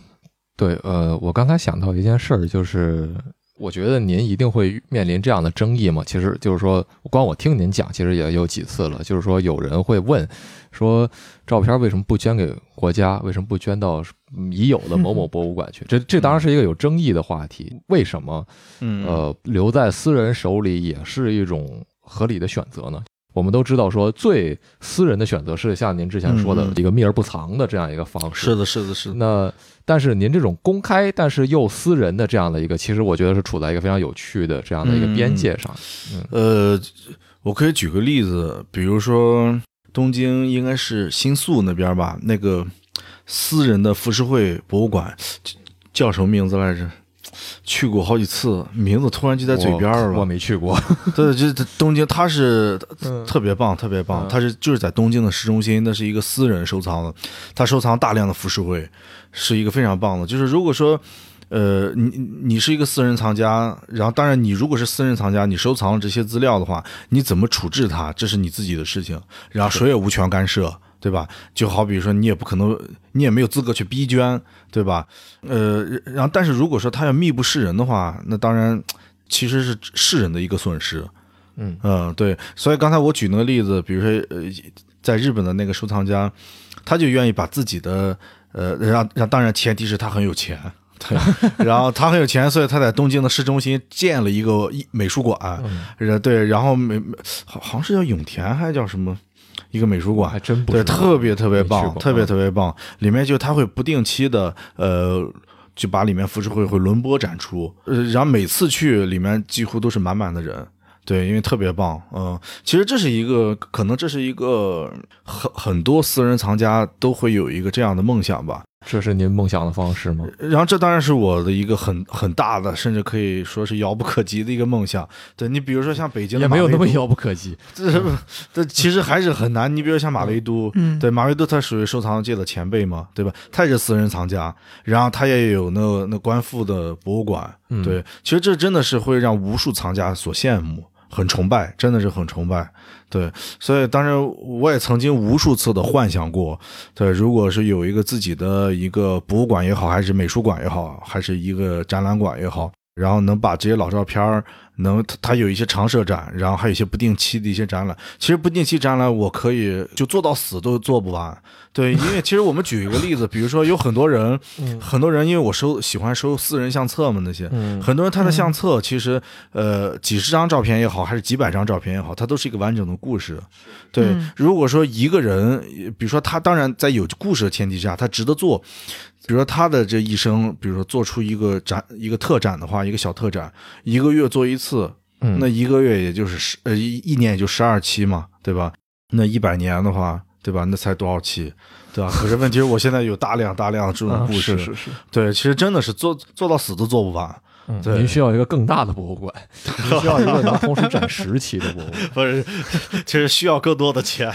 对，呃，我刚才想到一件事儿，就是我觉得您一定会面临这样的争议嘛。其实就是说，光我听您讲，其实也有几次了。就是说，有人会问说，照片为什么不捐给国家？为什么不捐到嗯已有的某某 [LAUGHS] 博物馆去？这这当然是一个有争议的话题。为什么嗯呃留在私人手里也是一种合理的选择呢？我们都知道，说最私人的选择是像您之前说的一个秘而不藏的这样一个方式。是的，是的，是的。那但是您这种公开但是又私人的这样的一个，其实我觉得是处在一个非常有趣的这样的一个边界上。呃，我可以举个例子，比如说东京应该是新宿那边吧，那个私人的浮世绘博物馆叫什么名字来着？去过好几次，名字突然就在嘴边了我我。没去过。[LAUGHS] 对，就是东京，它是嗯特别棒，特别棒。嗯它是就是在东京的市中心，那是一个私人收藏的，它收藏大量的浮世绘，是一个非常棒的。就是如果说，呃，你你是一个私人藏家，然后当然你如果是私人藏家，你收藏了这些资料的话，你怎么处置它，这是你自己的事情，然后谁也无权干涉。对吧？就好比说，你也不可能，你也没有资格去逼捐，对吧？呃，然后但是如果说他要密不示人的话，那当然其实是世人的一个损失。嗯嗯，对，所以刚才我举那个例子，比如说呃，在日本的那个收藏家，他就愿意把自己的呃，让让，当然前提是他很有钱。对，[LAUGHS] 然后他很有钱，所以他在东京的市中心建了一个一美术馆，嗯，呃对，然后美好好像是叫永田还是叫什么一个美术馆还，真不对，特别特别棒，特别嗯特别棒。里面就他会不定期的呃，就把里面浮世绘会轮播展出，呃，然后每次去里面几乎都是满满的人。对，因为特别棒，嗯，其实这是一个，可能这是一个很很多私人藏家都会有一个这样的梦想吧。这是您梦想的方式吗？然后这当然是我的一个很很大的，甚至可以说是遥不可及的一个梦想。对你比如说像北京的也没有那么遥不可及。这这其实还是很难。你比如像马未都，嗯对马未都他属于收藏界的前辈嘛，对吧？他也是私人藏家，然后他也有那那官复的博物馆，嗯对，其实这真的是会让无数藏家所羡慕，很崇拜，真的是很崇拜。对，所以当然我也曾经无数次的幻想过，对，如果是有一个自己的一个博物馆也好，还是美术馆也好，还是一个展览馆也好，然后能把这些老照片，能它它有一些常设展，然后还有一些不定期的一些展览。其实不定期展览我可以就做到死都做不完，对，因为其实我们举一个例子，比如说有很多人，嗯很多人因为我收喜欢收私人相册嘛，那些，嗯很多人他的相册其实呃几十张照片也好，还是几百张照片也好，它都是一个完整的故事。对，嗯如果说一个人，比如说他当然在有故事的前提下，他值得做。比如说他的这一生，比如说做出一个展、一个特展的话，一个小特展，一个月做一次，嗯那一个月也就是十呃一一年也就十二期嘛，对吧？那一百年的话，对吧？那才多少期，对吧？可是问题是我现在有大量大量的这种啊故事，是是是。对，其实真的是做做到死都做不完。嗯您需要一个更大的博物馆，[LAUGHS] 您需要一个能同时展十期的博物馆。[LAUGHS] 不是，其实需要更多的钱。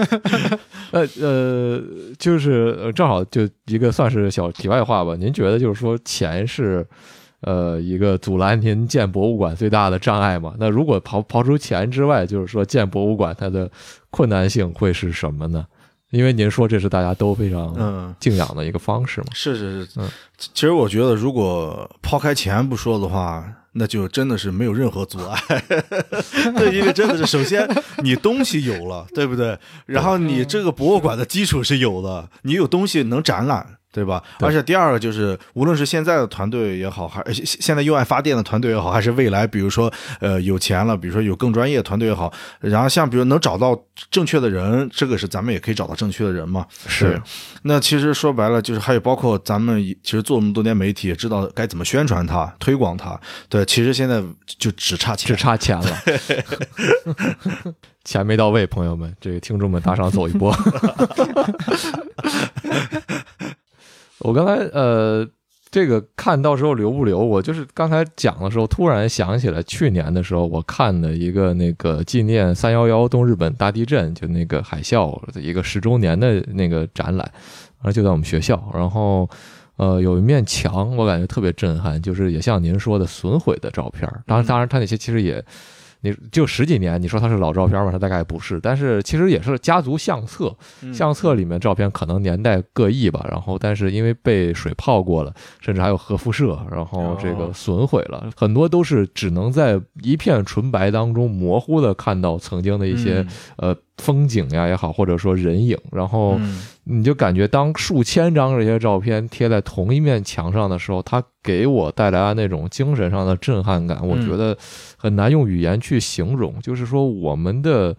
[LAUGHS] 呃呃，就是呃正好就一个算是小题外话吧。您觉得就是说钱是呃一个阻拦您建博物馆最大的障碍吗？那如果刨刨除钱之外，就是说建博物馆它的困难性会是什么呢？因为您说这是大家都非常嗯，敬仰的一个方式嘛。是是是，嗯其实我觉得，如果抛开钱不说的话，那就真的是没有任何阻碍。[LAUGHS] 对，因为真的是，首先 [LAUGHS] 你东西有了，对不对？然后你这个博物馆的基础是有的，你有东西能展览。对吧？对而且第二个就是，无论是现在的团队也好，还呃现现在用爱发电的团队也好，还是未来，比如说呃有钱了，比如说有更专业的团队也好，然后像比如能找到正确的人，这个是咱们也可以找到正确的人嘛。是那其实说白了，就是还有包括咱们其实做那么多年媒体，也知道该怎么宣传它、推广它。对，其实现在就只差钱，只差钱了，[LAUGHS] 钱没到位，朋友们，这个听众们打赏走一波。我刚才呃，这个看到时候留不留？我就是刚才讲的时候，突然想起来去年的时候，我看的一个那个纪念三幺幺东日本大地震，就那个海啸的一个十周年的那个展览，然后就在我们学校，然后。呃，有一面墙，我感觉特别震撼，就是也像您说的损毁的照片。当然，当然，它那些其实也，你就十几年，你说它是老照片吧，它大概不是，但是其实也是家族相册，嗯。相册里面照片可能年代各异吧，然后但是因为被水泡过了，甚至还有核辐射，然后这个哦损毁了，很多都是只能在一片纯白当中模糊的看到曾经的一些、呃风景呀也好，或者说人影，然后。嗯你就感觉当数千张这些照片贴在同一面墙上的时候，它给我带来的那种精神上的震撼感，我嗯觉得很难用语言去形容。就是说，我们的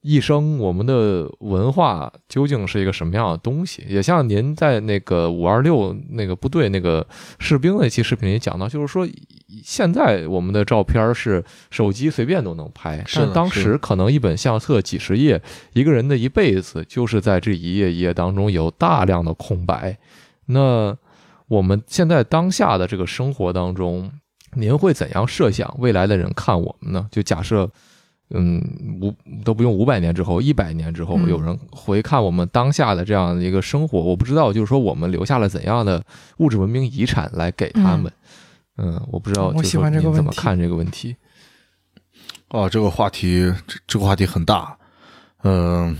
一生，我们的文化究竟是一个什么样的东西？也像您在那个五二六那个部队那个士兵那期视频里讲到，就是说，现在我们的照片是手机随便都能拍，是但当时可能一本相册几十页，一个人的一辈子就是在这一页一页当中有大量的空白。那我们现在当下的这个生活当中，您会怎样设想未来的人看我们呢？就假设，嗯，五都不用五百年之后，一百年之后，嗯有人回看我们当下的这样的一个生活，我不知道，就是说我们留下了怎样的物质文明遗产来给他们。嗯，我不知道，就是我喜欢这个问题怎么看这个问题？哦，这个话题，这这个话题很大。嗯、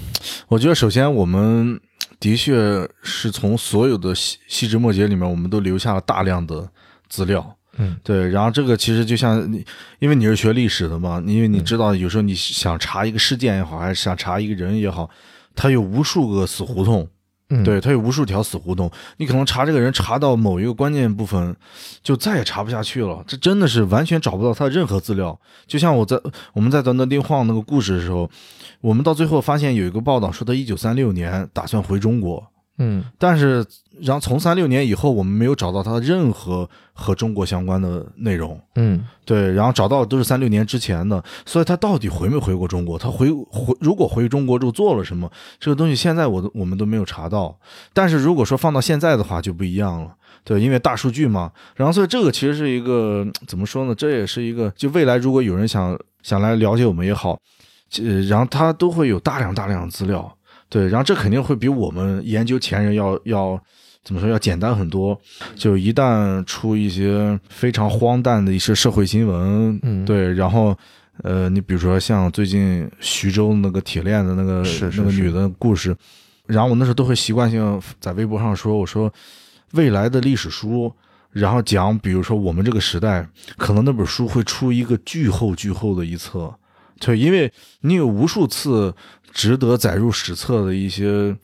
我觉得首先我们的确是从所有的细细枝末节里面，我们都留下了大量的资料。嗯，对，然后这个其实就像你，因为你是学历史的嘛，因为你嗯知道有时候你想查一个事件也好，还是想查一个人也好，他有无数个死胡同。对，他有无数条死胡同，你可能查这个人查到某一个关键部分，就再也查不下去了。这真的是完全找不到他的任何资料。就像我在我们在短短丁晃那个故事的时候，我们到最后发现有一个报道说他一九三六年打算回中国，嗯但是然后从三六年以后，我们没有找到他任何和中国相关的内容。嗯对，然后找到的都是三六年之前的，所以他到底回没回过中国？他回回如果回中国之后做了什么？这个东西现在我都我们都没有查到。但是如果说放到现在的话就不一样了，对，因为大数据嘛。然后所以这个其实是一个怎么说呢？这也是一个就未来如果有人想想来了解我们也好，呃，然后他都会有大量大量的资料，对，然后这肯定会比我们研究前人要要。怎么说要简单很多？就一旦出一些非常荒诞的一些社会新闻，嗯对，然后呃，你比如说像最近徐州那个铁链的那个那个女的故事，然后我那时候都会习惯性在微博上说，我说未来的历史书，然后讲，比如说我们这个时代，可能那本书会出一个巨厚巨厚的一册，对，因为你有无数次值得载入史册的一些。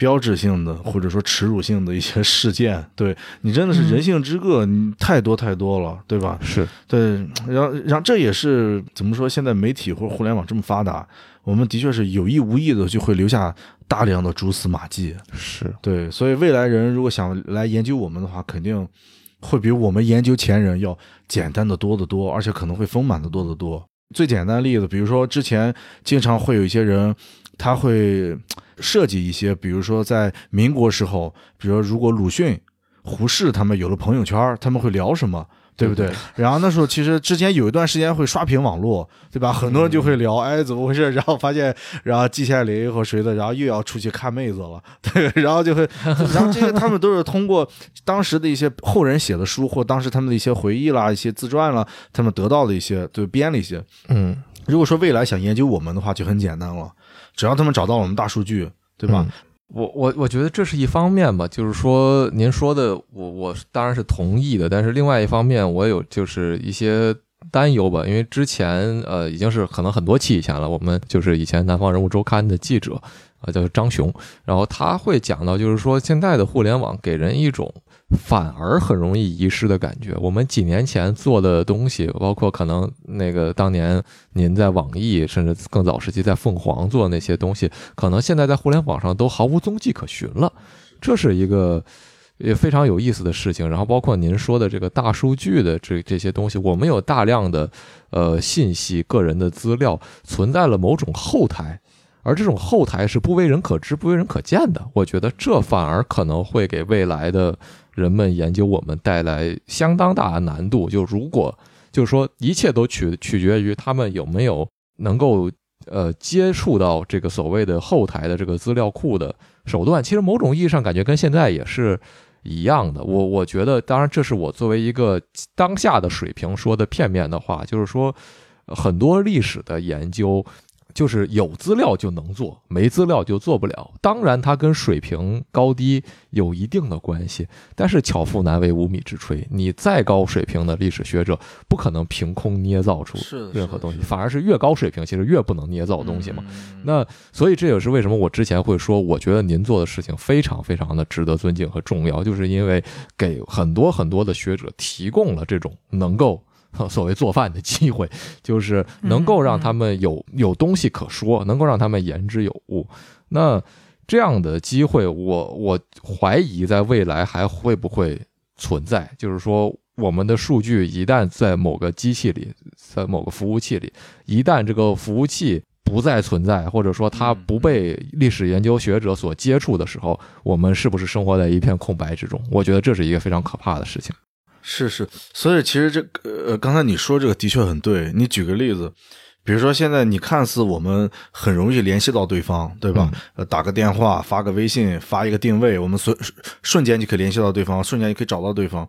标志性的或者说耻辱性的一些事件，对你真的是人性之恶，你太多太多了，对吧？是对，然后然后这也是怎么说？现在媒体或者互联网这么发达，我们的确是有意无意的就会留下大量的蛛丝马迹。是，对，所以未来人如果想来研究我们的话，肯定会比我们研究前人要简单的多得多，而且可能会丰满的多得多。最简单的例子，比如说之前经常会有一些人，他会设计一些，比如说在民国时候，比如说如果鲁迅、胡适他们有了朋友圈，他们会聊什么？对不对？[LAUGHS] 然后那时候其实之前有一段时间会刷屏网络，对吧？[LAUGHS] 很多人就会聊，哎，怎么回事？[LAUGHS] 然后发现，然后季羡林和谁的，然后又要出去看妹子了，对，然后就会，然后这些他们都是通过当时的一些后人写的书，或当时他们的一些回忆啦、一些自传啦，他们得到的一些，就编了一些。嗯，如果说未来想研究我们的话，就很简单了，只要他们找到我们大数据，对吧？嗯我我我觉得这是一方面吧，就是说您说的，我我当然是同意的，但是另外一方面，我有就是一些担忧吧，因为之前呃已经是可能很多期以前了，我们就是以前南方人物周刊的记者啊、叫张雄，然后他会讲到，就是说现在的互联网给人一种反而很容易遗失的感觉。我们几年前做的东西，包括可能那个当年您在网易，甚至更早时期在凤凰做的那些东西，可能现在在互联网上都毫无踪迹可寻了。这是一个也非常有意思的事情。然后包括您说的这个大数据的这这些东西，我们有大量的呃信息、个人的资料存在了某种后台。而这种后台是不为人可知、不为人可见的，我觉得这反而可能会给未来的人们研究我们带来相当大的难度。就如果就是说，一切都取取决于他们有没有能够呃接触到这个所谓的后台的这个资料库的手段。其实某种意义上感觉跟现在也是一样的。我我觉得，当然这是我作为一个当下的水平说的片面的话，就是说很多历史的研究。就是有资料就能做，没资料就做不了。当然，它跟水平高低有一定的关系。但是巧妇难为无米之炊，你再高水平的历史学者，不可能凭空捏造出任何东西，反而是越高水平，其实越不能捏造东西嘛。那所以这也是为什么我之前会说，我觉得您做的事情非常非常的值得尊敬和重要，就是因为给很多很多的学者提供了这种能够。所谓做饭的机会，就是能够让他们有有东西可说，能够让他们言之有物。那这样的机会，我我怀疑在未来还会不会存在？就是说，我们的数据一旦在某个机器里，在某个服务器里，一旦这个服务器不再存在，或者说它不被历史研究学者所接触的时候，我们是不是生活在一片空白之中？我觉得这是一个非常可怕的事情。是是，所以其实这个呃，刚才你说这个的确很对。你举个例子，比如说现在你看似我们很容易联系到对方，对吧？呃，打个电话、发个微信、发一个定位，我们瞬瞬间就可以联系到对方，瞬间就可以找到对方。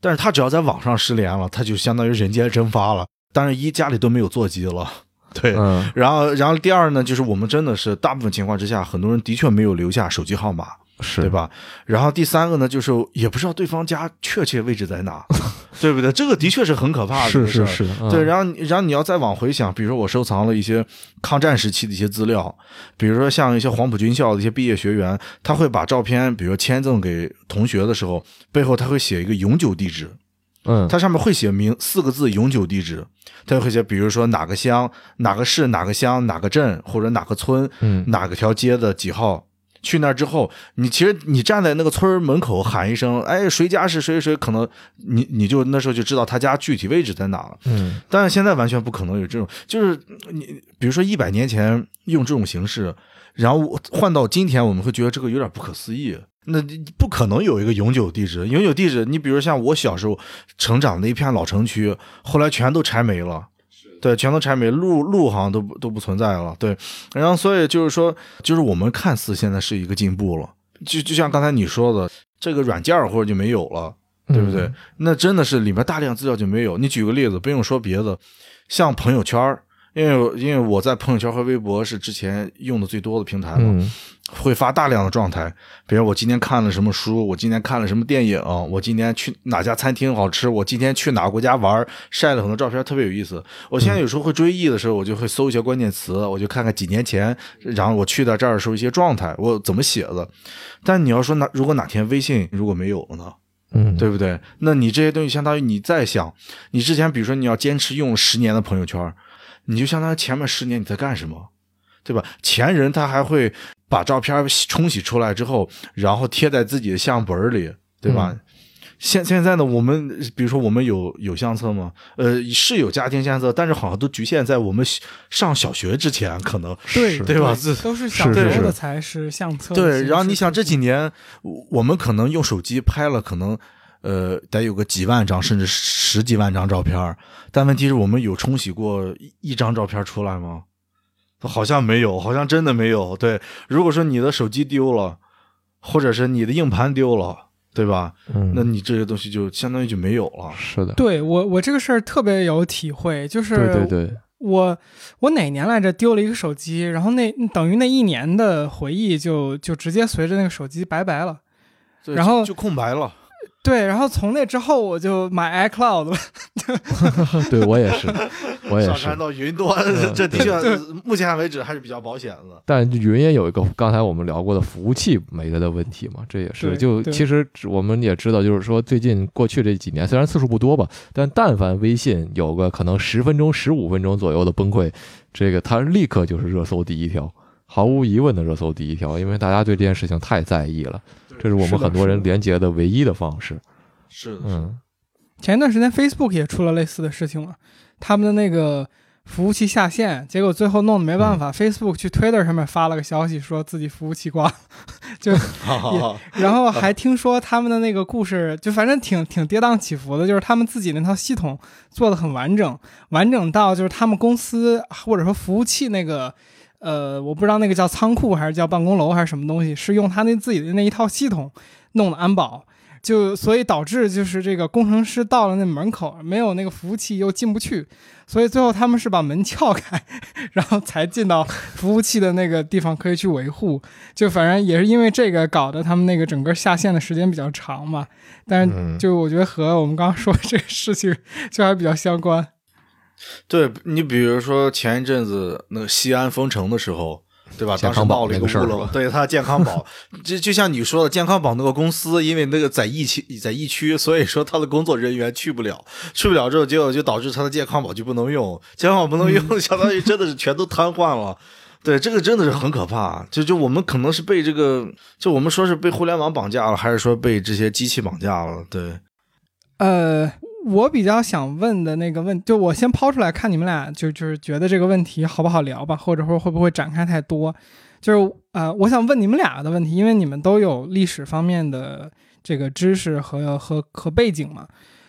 但是他只要在网上失联了，他就相当于人间蒸发了。当然，一家里都没有座机了，对。嗯然后，然后第二呢，就是我们真的是大部分情况之下，很多人的确没有留下手机号码。是对？吧？然后第三个呢，就是也不知道对方家确切位置在哪，[LAUGHS] 对不对？这个的确是很可怕的，是是是，对。嗯然后，然后你要再往回想，比如说我收藏了一些抗战时期的一些资料，比如说像一些黄埔军校的一些毕业学员，他会把照片，比如说签赠给同学的时候，背后他会写一个永久地址，嗯，它上面会写明四个字“永久地址”，它会写，比如说哪个乡、哪个市、哪个乡、哪个镇或者哪个村、嗯哪个条街的几号。去那儿之后，你其实你站在那个村儿门口喊一声，哎，谁家是谁谁谁，可能你你就那时候就知道他家具体位置在哪了。嗯但是现在完全不可能有这种，就是你比如说一百年前用这种形式，然后换到今天，我们会觉得这个有点不可思议。那不可能有一个永久地址，永久地址，你比如像我小时候成长的一片老城区，后来全都拆没了。对，全都拆没，路路好像都不都不存在了。对，然后所以就是说，就是我们看似现在是一个进步了，就就像刚才你说的，这个软件儿或者就没有了，对不对？嗯那真的是里面大量资料就没有。你举个例子，不用说别的，像朋友圈儿，因为因为我在朋友圈和微博是之前用的最多的平台嘛，嗯会发大量的状态，比如我今天看了什么书，我今天看了什么电影，我今天去哪家餐厅好吃，我今天去哪个国家玩，晒了很多照片，特别有意思。我现在有时候会追忆的时候，我就会搜一些关键词，我就看看几年前，然后我去到这儿的时候一些状态，我怎么写的。但你要说哪如果哪天微信如果没有了呢？嗯，对不对？那你这些东西相当于你在想，你之前比如说你要坚持用十年的朋友圈，你就相当于前面十年你在干什么，对吧？前人他还会把照片冲洗出来之后，然后贴在自己的相本里，对吧？嗯现现在呢，我们比如说我们有有相册吗？呃，是有家庭相册，但是好像都局限在我们上小学之前，可能对 [LAUGHS] 对吧？这 [LAUGHS] 都是是小时候的才是相册对，然后你想这几年，我我们可能用手机拍了，可能呃，得有个几万张甚至十几万张照片但问题是我们有冲洗过一张照片出来吗？好像没有，好像真的没有。对，如果说你的手机丢了，或者是你的硬盘丢了，对吧？嗯，那你这些东西就相当于就没有了。是的，对我我这个事儿特别有体会，就是对对对，我我哪年来着丢了一个手机，然后那等于那一年的回忆就就直接随着那个手机拜拜了。然后就就空白了。对，然后从那之后我就买 iCloud 了。[LAUGHS] 对我也是，我也是 [LAUGHS] 上传。到云端，嗯这的确目前为止还是比较保险的。但云也有一个刚才我们聊过的服务器没了的问题嘛，这也是就其实我们也知道，就是说最近过去这几年虽然次数不多吧，但但凡微信有个可能十分钟、十五分钟左右的崩溃，这个它立刻就是热搜第一条，毫无疑问的热搜第一条，因为大家对这件事情太在意了，这是我们很多人连接的唯一的方式。是的，嗯，前一段时间 Facebook 也出了类似的事情嘛，他们的那个服务器下线，结果最后弄得没办法、f a c e b o o k 去 Twitter 上面发了个消息说自己服务器挂了，[LAUGHS] 就好好好，[LAUGHS] 然后还听说他们的那个故事，就反正挺挺跌宕起伏的，就是他们自己那套系统做的很完整，完整到就是他们公司或者说服务器那个。呃，我不知道那个叫仓库还是叫办公楼还是什么东西，是用他那自己的那一套系统弄的安保，就所以导致就是这个工程师到了那门口没有那个服务器又进不去，所以最后他们是把门撬开，然后才进到服务器的那个地方可以去维护。就反正也是因为这个搞得他们那个整个下线的时间比较长嘛。但是嗯就我觉得和我们刚刚说的这个事情就还比较相关。对你比如说前一阵子那个西安封城的时候，对吧？当时健康宝闹了一乌龙那个事儿是吧，对他健康宝，[LAUGHS] 就就像你说的，健康宝那个公司，因为那个在疫区在疫区，所以说他的工作人员去不了，去不了之后，结果就导致他的健康宝就不能用，健康宝不能用，相当于真的是全都瘫痪了。对，这个真的是很可怕。就就我们可能是被这个，就我们说是被互联网绑架了，还是说被这些机器绑架了？对，呃，我比较想问的那个问，就我先抛出来看你们俩就就是觉得这个问题好不好聊吧，或者说会不会展开太多？就是呃，我想问你们俩的问题，因为你们都有历史方面的这个知识和和和背景嘛，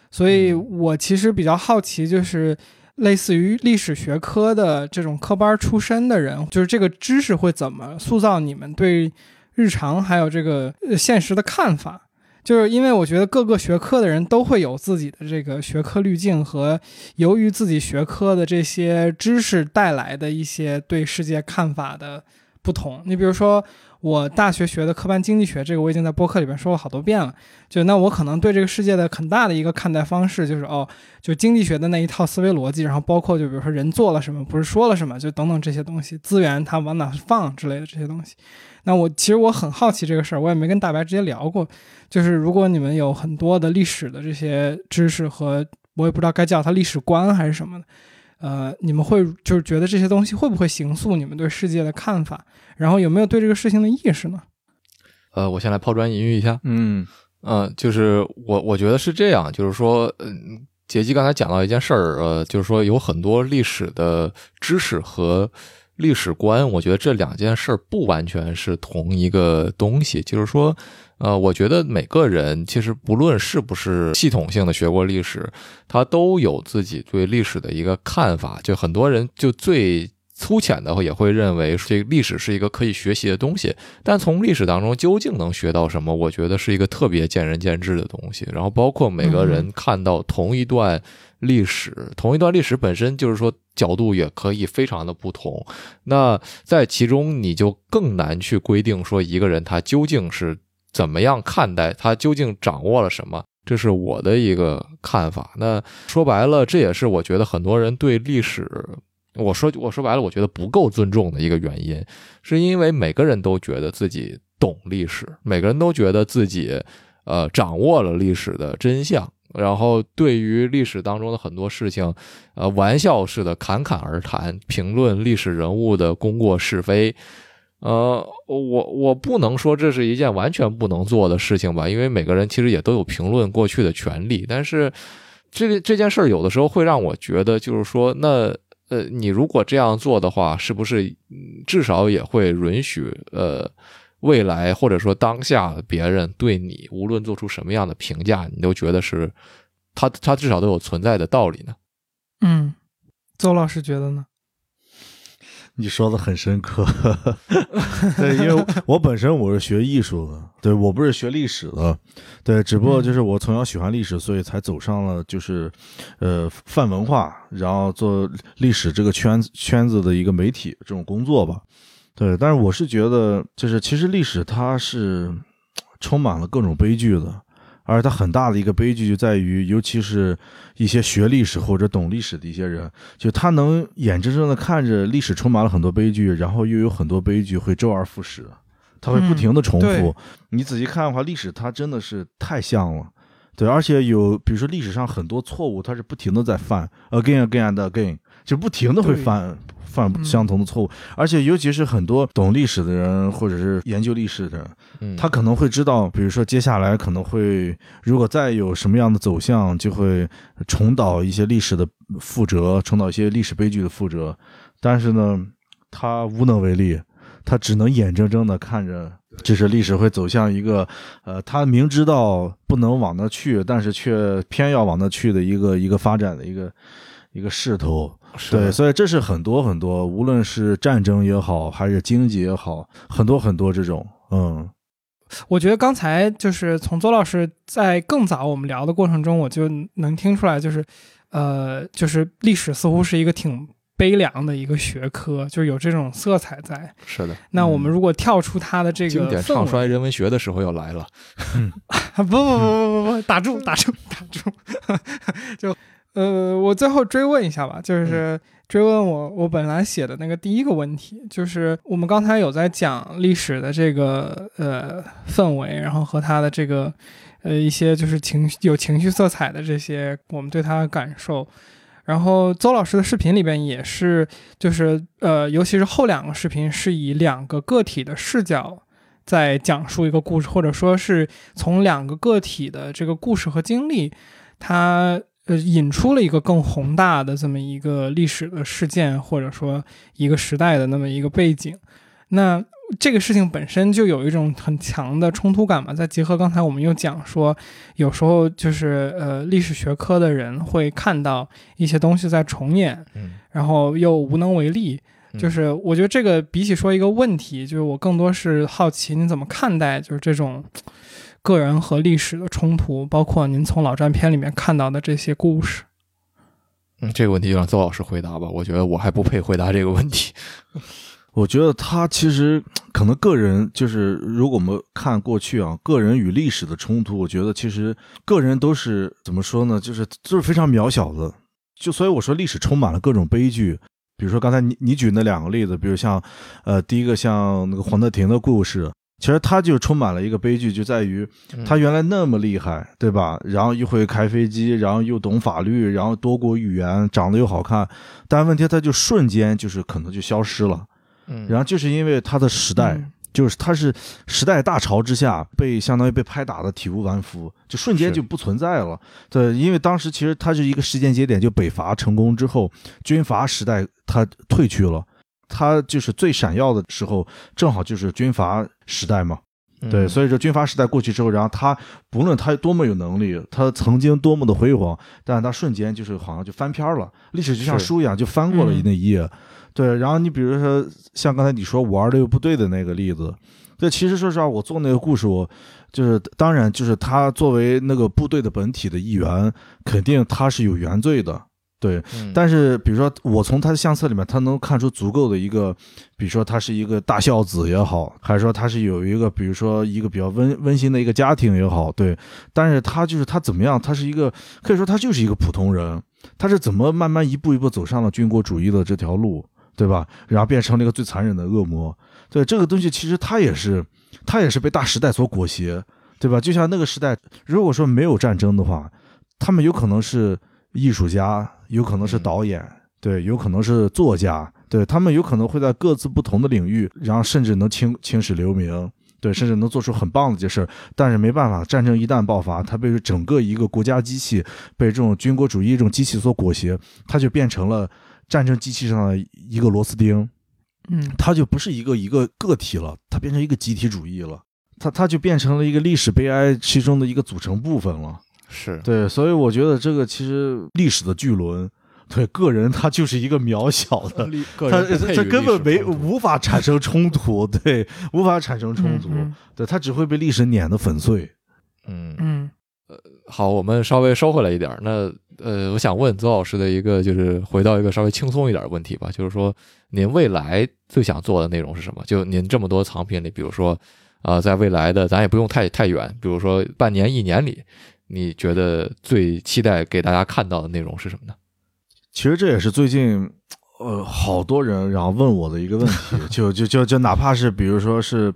所以我其实比较好奇，就是类似于历史学科的这种科班出身的人，就是这个知识会怎么塑造你们对日常还有这个呃现实的看法？就是因为我觉得各个学科的人都会有自己的这个学科滤镜和由于自己学科的这些知识带来的一些对世界看法的不同。你比如说，我大学学的科班经济学，这个我已经在播客里边说过好多遍了。就那我可能对这个世界的很大的一个看待方式就是哦，就经济学的那一套思维逻辑，然后包括就比如说人做了什么，不是说了什么，就等等这些东西，资源它往哪放之类的这些东西。那我其实我很好奇这个事儿，我也没跟大白直接聊过。就是如果你们有很多的历史的这些知识和我也不知道该叫它历史观还是什么的，呃，你们会就是觉得这些东西会不会形塑你们对世界的看法？然后有没有对这个事情的意识呢？呃，我先来抛砖引玉一下。嗯呃，就是我我觉得是这样，就是说，嗯，杰基刚才讲到一件事儿，呃，就是说有很多历史的知识和历史观，我觉得这两件事儿不完全是同一个东西。就是说，呃，我觉得每个人其实不论是不是系统性的学过历史，他都有自己对历史的一个看法。就很多人就最粗浅的也会认为这历史是一个可以学习的东西，但从历史当中究竟能学到什么，我觉得是一个特别见仁见智的东西。然后包括每个人看到同一段历史，同一段历史本身就是说角度也可以非常的不同。那在其中你就更难去规定说一个人他究竟是怎么样看待，他究竟掌握了什么。这是我的一个看法。那说白了，这也是我觉得很多人对历史。我说我说白了，我觉得不够尊重的一个原因，是因为每个人都觉得自己懂历史，每个人都觉得自己呃掌握了历史的真相，然后对于历史当中的很多事情，呃玩笑似的侃侃而谈，评论历史人物的功过是非。呃，我我不能说这是一件完全不能做的事情吧，因为每个人其实也都有评论过去的权利，但是这个这件事儿有的时候会让我觉得，就是说那。呃，你如果这样做的话，是不是至少也会允许呃未来或者说当下别人对你无论做出什么样的评价，你都觉得是他他至少都有存在的道理呢？嗯，邹老师觉得呢？你说的很深刻，[LAUGHS] 对，因为我本身我是学艺术的，对我不是学历史的，对，只不过就是我从小喜欢历史，所以才走上了就是呃泛文化，然后做历史这个圈圈子的一个媒体这种工作吧，对，但是我是觉得就是其实历史它是充满了各种悲剧的。而它很大的一个悲剧就在于，尤其是一些学历史或者懂历史的一些人，就他能眼睁睁的看着历史充满了很多悲剧，然后又有很多悲剧会周而复始，他会不停的重复。你仔细看的话，历史它真的是太像了，对，而且有比如说历史上很多错误，它是不停的在犯，again again and again，就不停的会犯。犯相同的错误，而且尤其是很多懂历史的人或者是研究历史的人，他可能会知道，比如说接下来可能会如果再有什么样的走向，就会重蹈一些历史的覆辙，重蹈一些历史悲剧的覆辙。但是呢，他无能为力，他只能眼睁睁的看着，就是历史会走向一个，呃，他明知道不能往那去，但是却偏要往那去的一个一个发展的一个一个势头。对，所以这是很多很多，无论是战争也好，还是经济也好，很多很多这种，嗯，我觉得刚才就是从邹老师在更早我们聊的过程中，我就能听出来，就是，呃，就是历史似乎是一个挺悲凉的一个学科，就是有这种色彩在。是的。那我们如果跳出它的这个经典唱衰人文学的时候要来了。[LAUGHS] 不不不不不不，打住打住打住，[LAUGHS] 就。呃，我最后追问一下吧，就是追问我我本来写的那个第一个问题，就是我们刚才有在讲历史的这个呃氛围，然后和他的这个呃一些就是情绪有情绪色彩的这些我们对他的感受，然后邹老师的视频里边也是，就是呃尤其是后两个视频是以两个个体的视角在讲述一个故事，或者说是从两个个体的这个故事和经历，他。呃，引出了一个更宏大的这么一个历史的事件，或者说一个时代的那么一个背景。那这个事情本身就有一种很强的冲突感嘛。再结合刚才我们又讲说，有时候就是呃，历史学科的人会看到一些东西在重演，嗯，然后又无能为力。就是我觉得这个比起说一个问题，就是我更多是好奇你怎么看待，就是这种。个人和历史的冲突，包括您从老战片里面看到的这些故事。嗯，这个问题就让邹老师回答吧。我觉得我还不配回答这个问题。[LAUGHS] 我觉得他其实可能个人就是，如果我们看过去啊，个人与历史的冲突，我觉得其实个人都是怎么说呢？就是就是非常渺小的。就所以我说，历史充满了各种悲剧。比如说刚才你你举那两个例子，比如像呃，第一个像那个黄德廷的故事。其实他就充满了一个悲剧，就在于他原来那么厉害，对吧？然后又会开飞机，然后又懂法律，然后多国语言，长得又好看，但问题他就瞬间就是可能就消失了。嗯，然后就是因为他的时代，就是他是时代大潮之下被相当于被拍打的体无完肤，就瞬间就不存在了。对，因为当时其实他是一个时间节点，就北伐成功之后，军阀时代他退去了。他就是最闪耀的时候，正好就是军阀时代嘛，对，所以说军阀时代过去之后，然后他不论他多么有能力，他曾经多么的辉煌，但是他瞬间就是好像就翻篇了，历史就像书一样就翻过了那一页，对。然后你比如说像刚才你说五二六部队的那个例子，对，其实说实话，我做那个故事，我就是当然就是他作为那个部队的本体的一员，肯定他是有原罪的。对，但是比如说，我从他的相册里面，他能看出足够的一个，比如说他是一个大孝子也好，还是说他是有一个，比如说一个比较温温馨的一个家庭也好，对，但是他就是他怎么样，他是一个可以说他就是一个普通人，他是怎么慢慢一步一步走上了军国主义的这条路，对吧？然后变成了一个最残忍的恶魔，对这个东西，其实他也是，他也是被大时代所裹挟，对吧？就像那个时代，如果说没有战争的话，他们有可能是艺术家。有可能是导演，对，有可能是作家，对他们有可能会在各自不同的领域，然后甚至能青青史留名，对，甚至能做出很棒的一件事。但是没办法，战争一旦爆发，它被整个一个国家机器被这种军国主义这种机器所裹挟，它就变成了战争机器上的一个螺丝钉。嗯它就不是一个一个个体了，它变成一个集体主义了，它它就变成了一个历史悲哀其中的一个组成部分了。是对，所以我觉得这个其实历史的巨轮，对个人他就是一个渺小的，[LAUGHS] 他人不配这于历根本没无法产生冲突，对，无法产生冲突，嗯对，他只会被历史碾得粉碎。嗯嗯呃好，我们稍微收回来一点。那呃，我想问邹老师的一个，就是回到一个稍微轻松一点的问题吧，就是说您未来最想做的内容是什么？就您这么多藏品里，比如说啊、呃在未来的咱也不用太太远，比如说半年、一年里，你觉得最期待给大家看到的内容是什么呢？其实这也是最近，呃，好多人然后问我的一个问题，[LAUGHS] 就就就就哪怕是比如说是，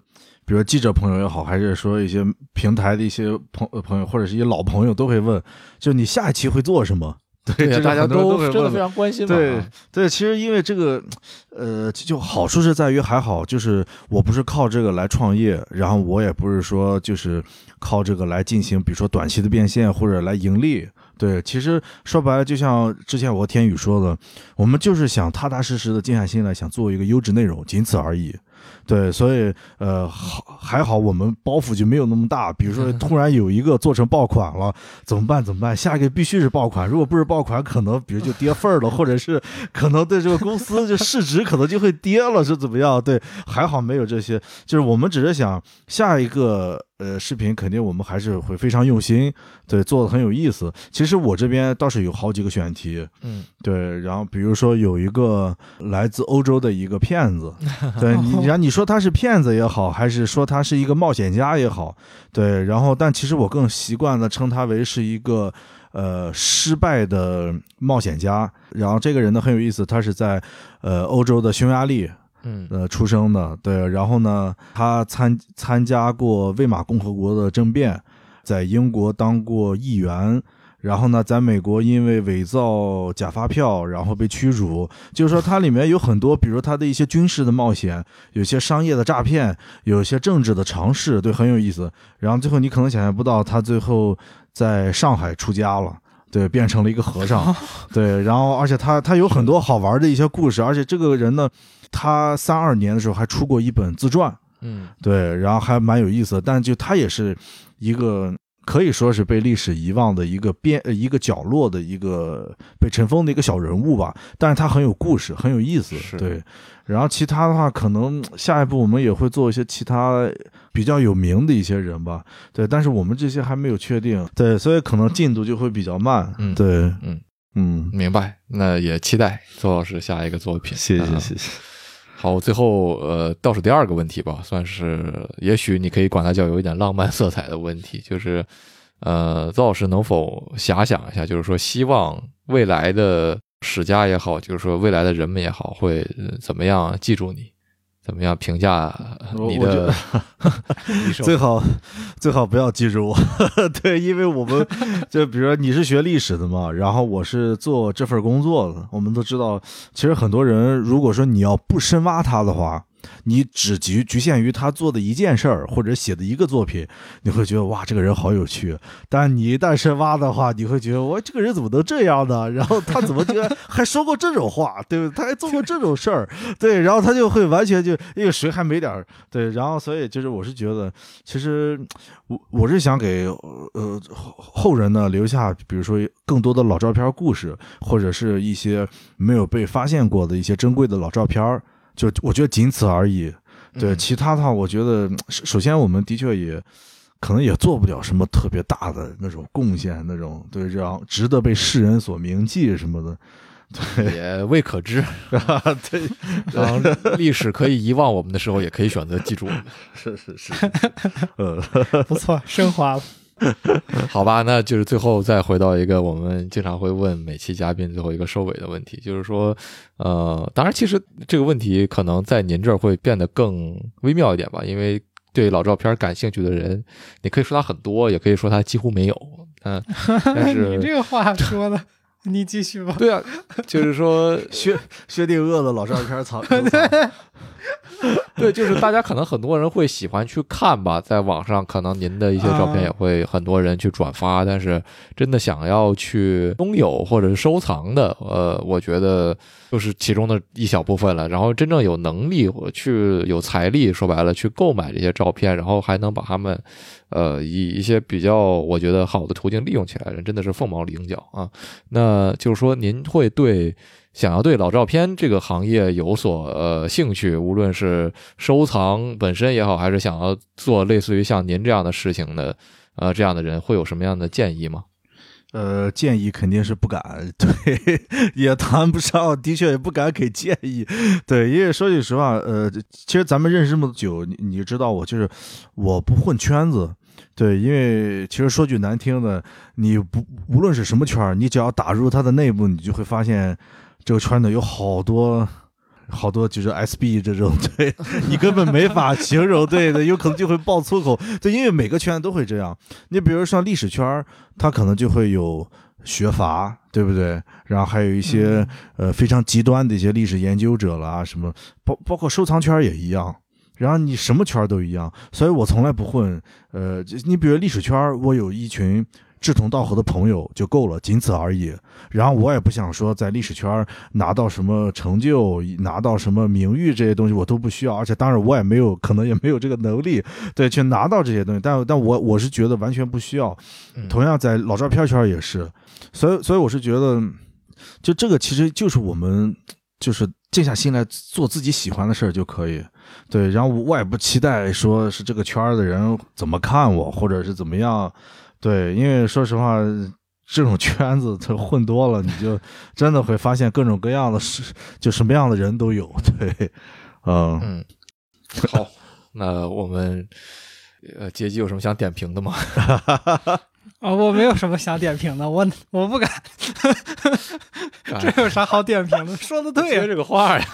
比如记者朋友也好，还是说一些平台的一些朋呃朋友或者是一些老朋友都会问，就你下一期会做什么？对，呀，大家都真的非常关心嘛。对啊对，其实因为这个，呃，就就好处是在于还好，就是我不是靠这个来创业，然后我也不是说就是靠这个来进行，比如说短期的变现或者来盈利。对，其实说白了，就像之前我和天宇说的，我们就是想踏踏实实的静下心来，想做一个优质内容，仅此而已。对，所以呃，好还好我们包袱就没有那么大。比如说突然有一个做成爆款了，怎么办？怎么办？下一个必须是爆款，如果不是爆款，可能比如就跌份儿了，或者是可能对这个公司就市值可能就会跌了，是怎么样？对，还好没有这些，就是我们只是想下一个呃视频，肯定我们还是会非常用心，对，做的很有意思。其实我这边倒是有好几个选题，嗯对，然后比如说有一个来自欧洲的一个骗子，[LAUGHS] 对你，然后你说他是骗子也好，还是说他是一个冒险家也好，对，然后但其实我更习惯的称他为是一个呃失败的冒险家。然后这个人呢很有意思，他是在呃欧洲的匈牙利嗯呃出生的，对，然后呢他参参加过魏玛共和国的政变，在英国当过议员。然后呢，在美国因为伪造假发票，然后被驱逐。就是说，它里面有很多，比如他的一些军事的冒险，有些商业的诈骗，有些政治的尝试，对，很有意思。然后最后你可能想象不到，他最后在上海出家了。对，变成了一个和尚，[LAUGHS] 对，然后而且他他有很多好玩的一些故事，而且这个人呢，他三二年的时候还出过一本自传，嗯。对，然后还蛮有意思的，但就他也是一个可以说是被历史遗忘的一个边呃一个角落的一个被尘封的一个小人物吧，但是他很有故事，很有意思，对。然后其他的话，可能下一步我们也会做一些其他比较有名的一些人吧，对，但是我们这些还没有确定，对，所以可能进度就会比较慢，嗯对，嗯。嗯，明白。那也期待邹老师下一个作品。谢谢啊。谢谢，好，最后呃，倒数第二个问题吧，算是也许你可以管它叫有一点浪漫色彩的问题，就是呃，邹老师能否遐想一下，就是说希望未来的史家也好，就是说未来的人们也好，会怎么样记住你，怎么样评价呃你的 [LAUGHS] 最好最好不要记住我，对，因为我们 [LAUGHS] 就比如说你是学历史的嘛，然后我是做这份工作的，我们都知道，其实很多人如果说你要不深挖他的话。你只局局限于他做的一件事儿，或者写的一个作品，你会觉得哇，这个人好有趣。但你一旦深挖的话，你会觉得哇，这个人怎么能这样呢？然后他怎么竟然还说过这种话，对不对？他还做过这种事儿，对，然后他就会完全就因为谁还没点儿对，然后所以就是我是觉得，其实我我是想给呃后后人呢留下，比如说更多的老照片故事，或者是一些没有被发现过的一些珍贵的老照片儿，就我觉得仅此而已。对，嗯其他的话，我觉得首首先我们的确也可能也做不了什么特别大的那种贡献，那种对，这样值得被世人所铭记什么的。对也未可知。[LAUGHS] 对，然后历史可以遗忘我们的时候，也可以选择记住我们。[LAUGHS] 是是是，呃，不错，升华了。[LAUGHS] 好吧，那就是最后再回到一个我们经常会问每期嘉宾最后一个收尾的问题，就是说，呃，当然，其实这个问题可能在您这儿会变得更微妙一点吧，因为对老照片感兴趣的人，你可以说他很多，也可以说他几乎没有，嗯、[LAUGHS] 但是你这个话说的，[LAUGHS] 你继续吧。对啊，就是说薛薛定谔的老照片藏，[LAUGHS] 对，就是大家可能很多人会喜欢去看吧，在网上可能您的一些照片也会很多人去转发，但是真的想要去拥有或者是收藏的，呃，我觉得就是其中的一小部分了。然后真正有能力去有财力，说白了去购买这些照片，然后还能把他们，呃，以一些比较我觉得好的途径利用起来，人真的是凤毛麟角啊。那就是说，您会对。想要对老照片这个行业有所呃兴趣，无论是收藏本身也好，还是想要做类似于像您这样的事情的，呃，这样的人会有什么样的建议吗？呃，建议肯定是不敢，[LAUGHS] 对，也谈不上，的确也不敢给建议，对，因为说句实话，呃，其实咱们认识这么久，你你知道我就是我不混圈子，对，因为其实说句难听的，你不无论是什么圈你只要打入它的内部，你就会发现。这个圈子有好多好多，就是 SB 这种，对 [LAUGHS] 你根本没法形容，对的，有可能就会爆粗口，对，因为每个圈都会这样。你比如像历史圈，它可能就会有学阀，对不对？然后还有一些呃非常极端的一些历史研究者啦，什么包包括收藏圈也一样。然后你什么圈都一样，所以我从来不混。呃，你比如历史圈，我有一群。志同道合的朋友就够了，仅此而已。然后我也不想说在历史圈拿到什么成就，拿到什么名誉这些东西，我都不需要。而且当然我也没有，可能也没有这个能力，对，去拿到这些东西。但 [LAUGHS] 但我我是觉得完全不需要。同样在老照片圈也是，所以所以我是觉得，就这个其实就是我们就是静下心来做自己喜欢的事儿就可以。对，然后我也不期待说是这个圈的人怎么看我，或者是怎么样。对，因为说实话，这种圈子它混多了，你就 [LAUGHS] 真的会发现各种各样的事，就什么样的人都有。对，嗯嗯，好，那我们呃，杰基有什么想点评的吗？啊，[LAUGHS] 我没有什么想点评的，我我不敢，[LAUGHS] 这有啥好点评的？说的对呀，这个话呀。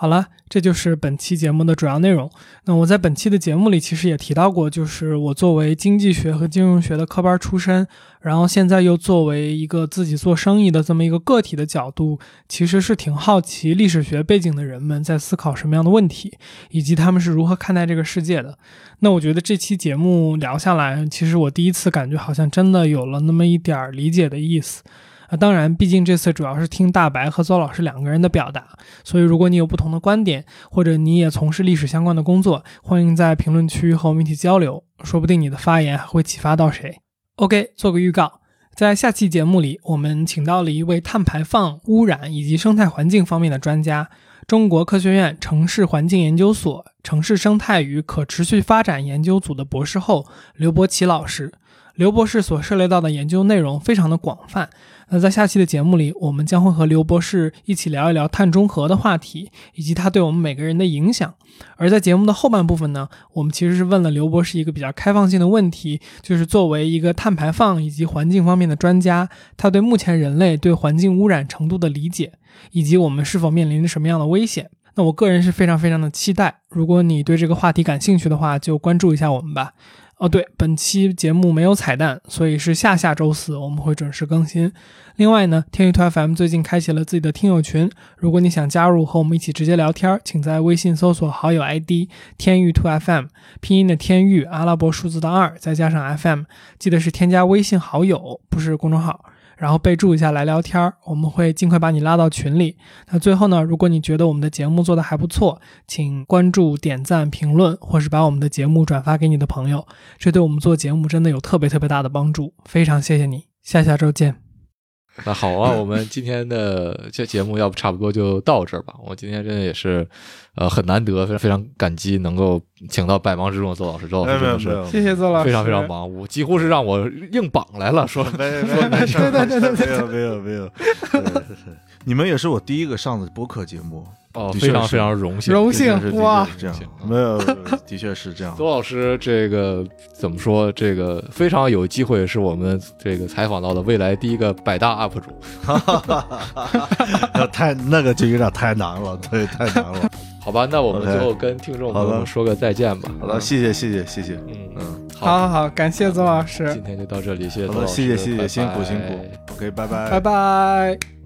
好了，这就是本期节目的主要内容。那我在本期的节目里其实也提到过，就是我作为经济学和金融学的科班出身，然后现在又作为一个自己做生意的这么一个个体的角度，其实是挺好奇历史学背景的人们在思考什么样的问题，以及他们是如何看待这个世界的。那我觉得这期节目聊下来，其实我第一次感觉好像真的有了那么一点儿理解的意思。啊，当然，毕竟这次主要是听大白和邹老师两个人的表达，所以如果你有不同的观点，或者你也从事历史相关的工作，欢迎在评论区和我们一起交流，说不定你的发言还会启发到谁。OK，做个预告，在下期节目里，我们请到了一位碳排放、污染以及生态环境方面的专家，中国科学院城市环境研究所城市生态与可持续发展研究组的博士后刘伯奇老师。刘博士所涉猎到的研究内容非常的广泛。那在下期的节目里，我们将会和刘博士一起聊一聊碳中和的话题，以及它对我们每个人的影响。而在节目的后半部分呢，我们其实是问了刘博士一个比较开放性的问题，就是作为一个碳排放以及环境方面的专家，他对目前人类对环境污染程度的理解，以及我们是否面临着什么样的危险。那我个人是非常非常的期待。如果你对这个话题感兴趣的话，就关注一下我们吧。哦，对，本期节目没有彩蛋，所以是下下周四我们会准时更新。另外呢，天域兔 FM 最近开启了自己的听友群，如果你想加入和我们一起直接聊天，请在微信搜索好友 ID 天域兔 FM，拼音的天域，阿拉伯数字的二，再加上 FM，记得是添加微信好友，不是公众号。然后备注一下来聊天儿，我们会尽快把你拉到群里。那最后呢，如果你觉得我们的节目做的还不错，请关注、点赞、评论，或是把我们的节目转发给你的朋友，这对我们做节目真的有特别特别大的帮助。非常谢谢你，下下周见。那好啊，[LAUGHS] 我们今天的这节目要不差不多就到这儿吧。我今天真的也是，呃，很难得，非常非常感激能够请到百忙之中的邹老师。邹老师真的是谢谢邹老师，非常非常忙，我几乎是让我硬绑来了，说没没没事，对对对对，没有没有没有，[LAUGHS] 你们也是我第一个上的播客节目。哦，非常非常荣幸，荣幸哇！这样没有，的确是这样。[LAUGHS] 邹老师，这个怎么说？这个非常有机会，是我们这个采访到的未来第一个百大 UP 主。[LAUGHS] 太那个就有点太难了，对，太难了。好吧，那我们最后跟听众朋友们说个再见吧。好的，谢谢谢谢谢谢。嗯嗯。好好好，感谢邹老师今，天就到这里，谢谢好的，邹老师，谢谢谢谢，辛苦辛苦，OK，拜拜拜拜。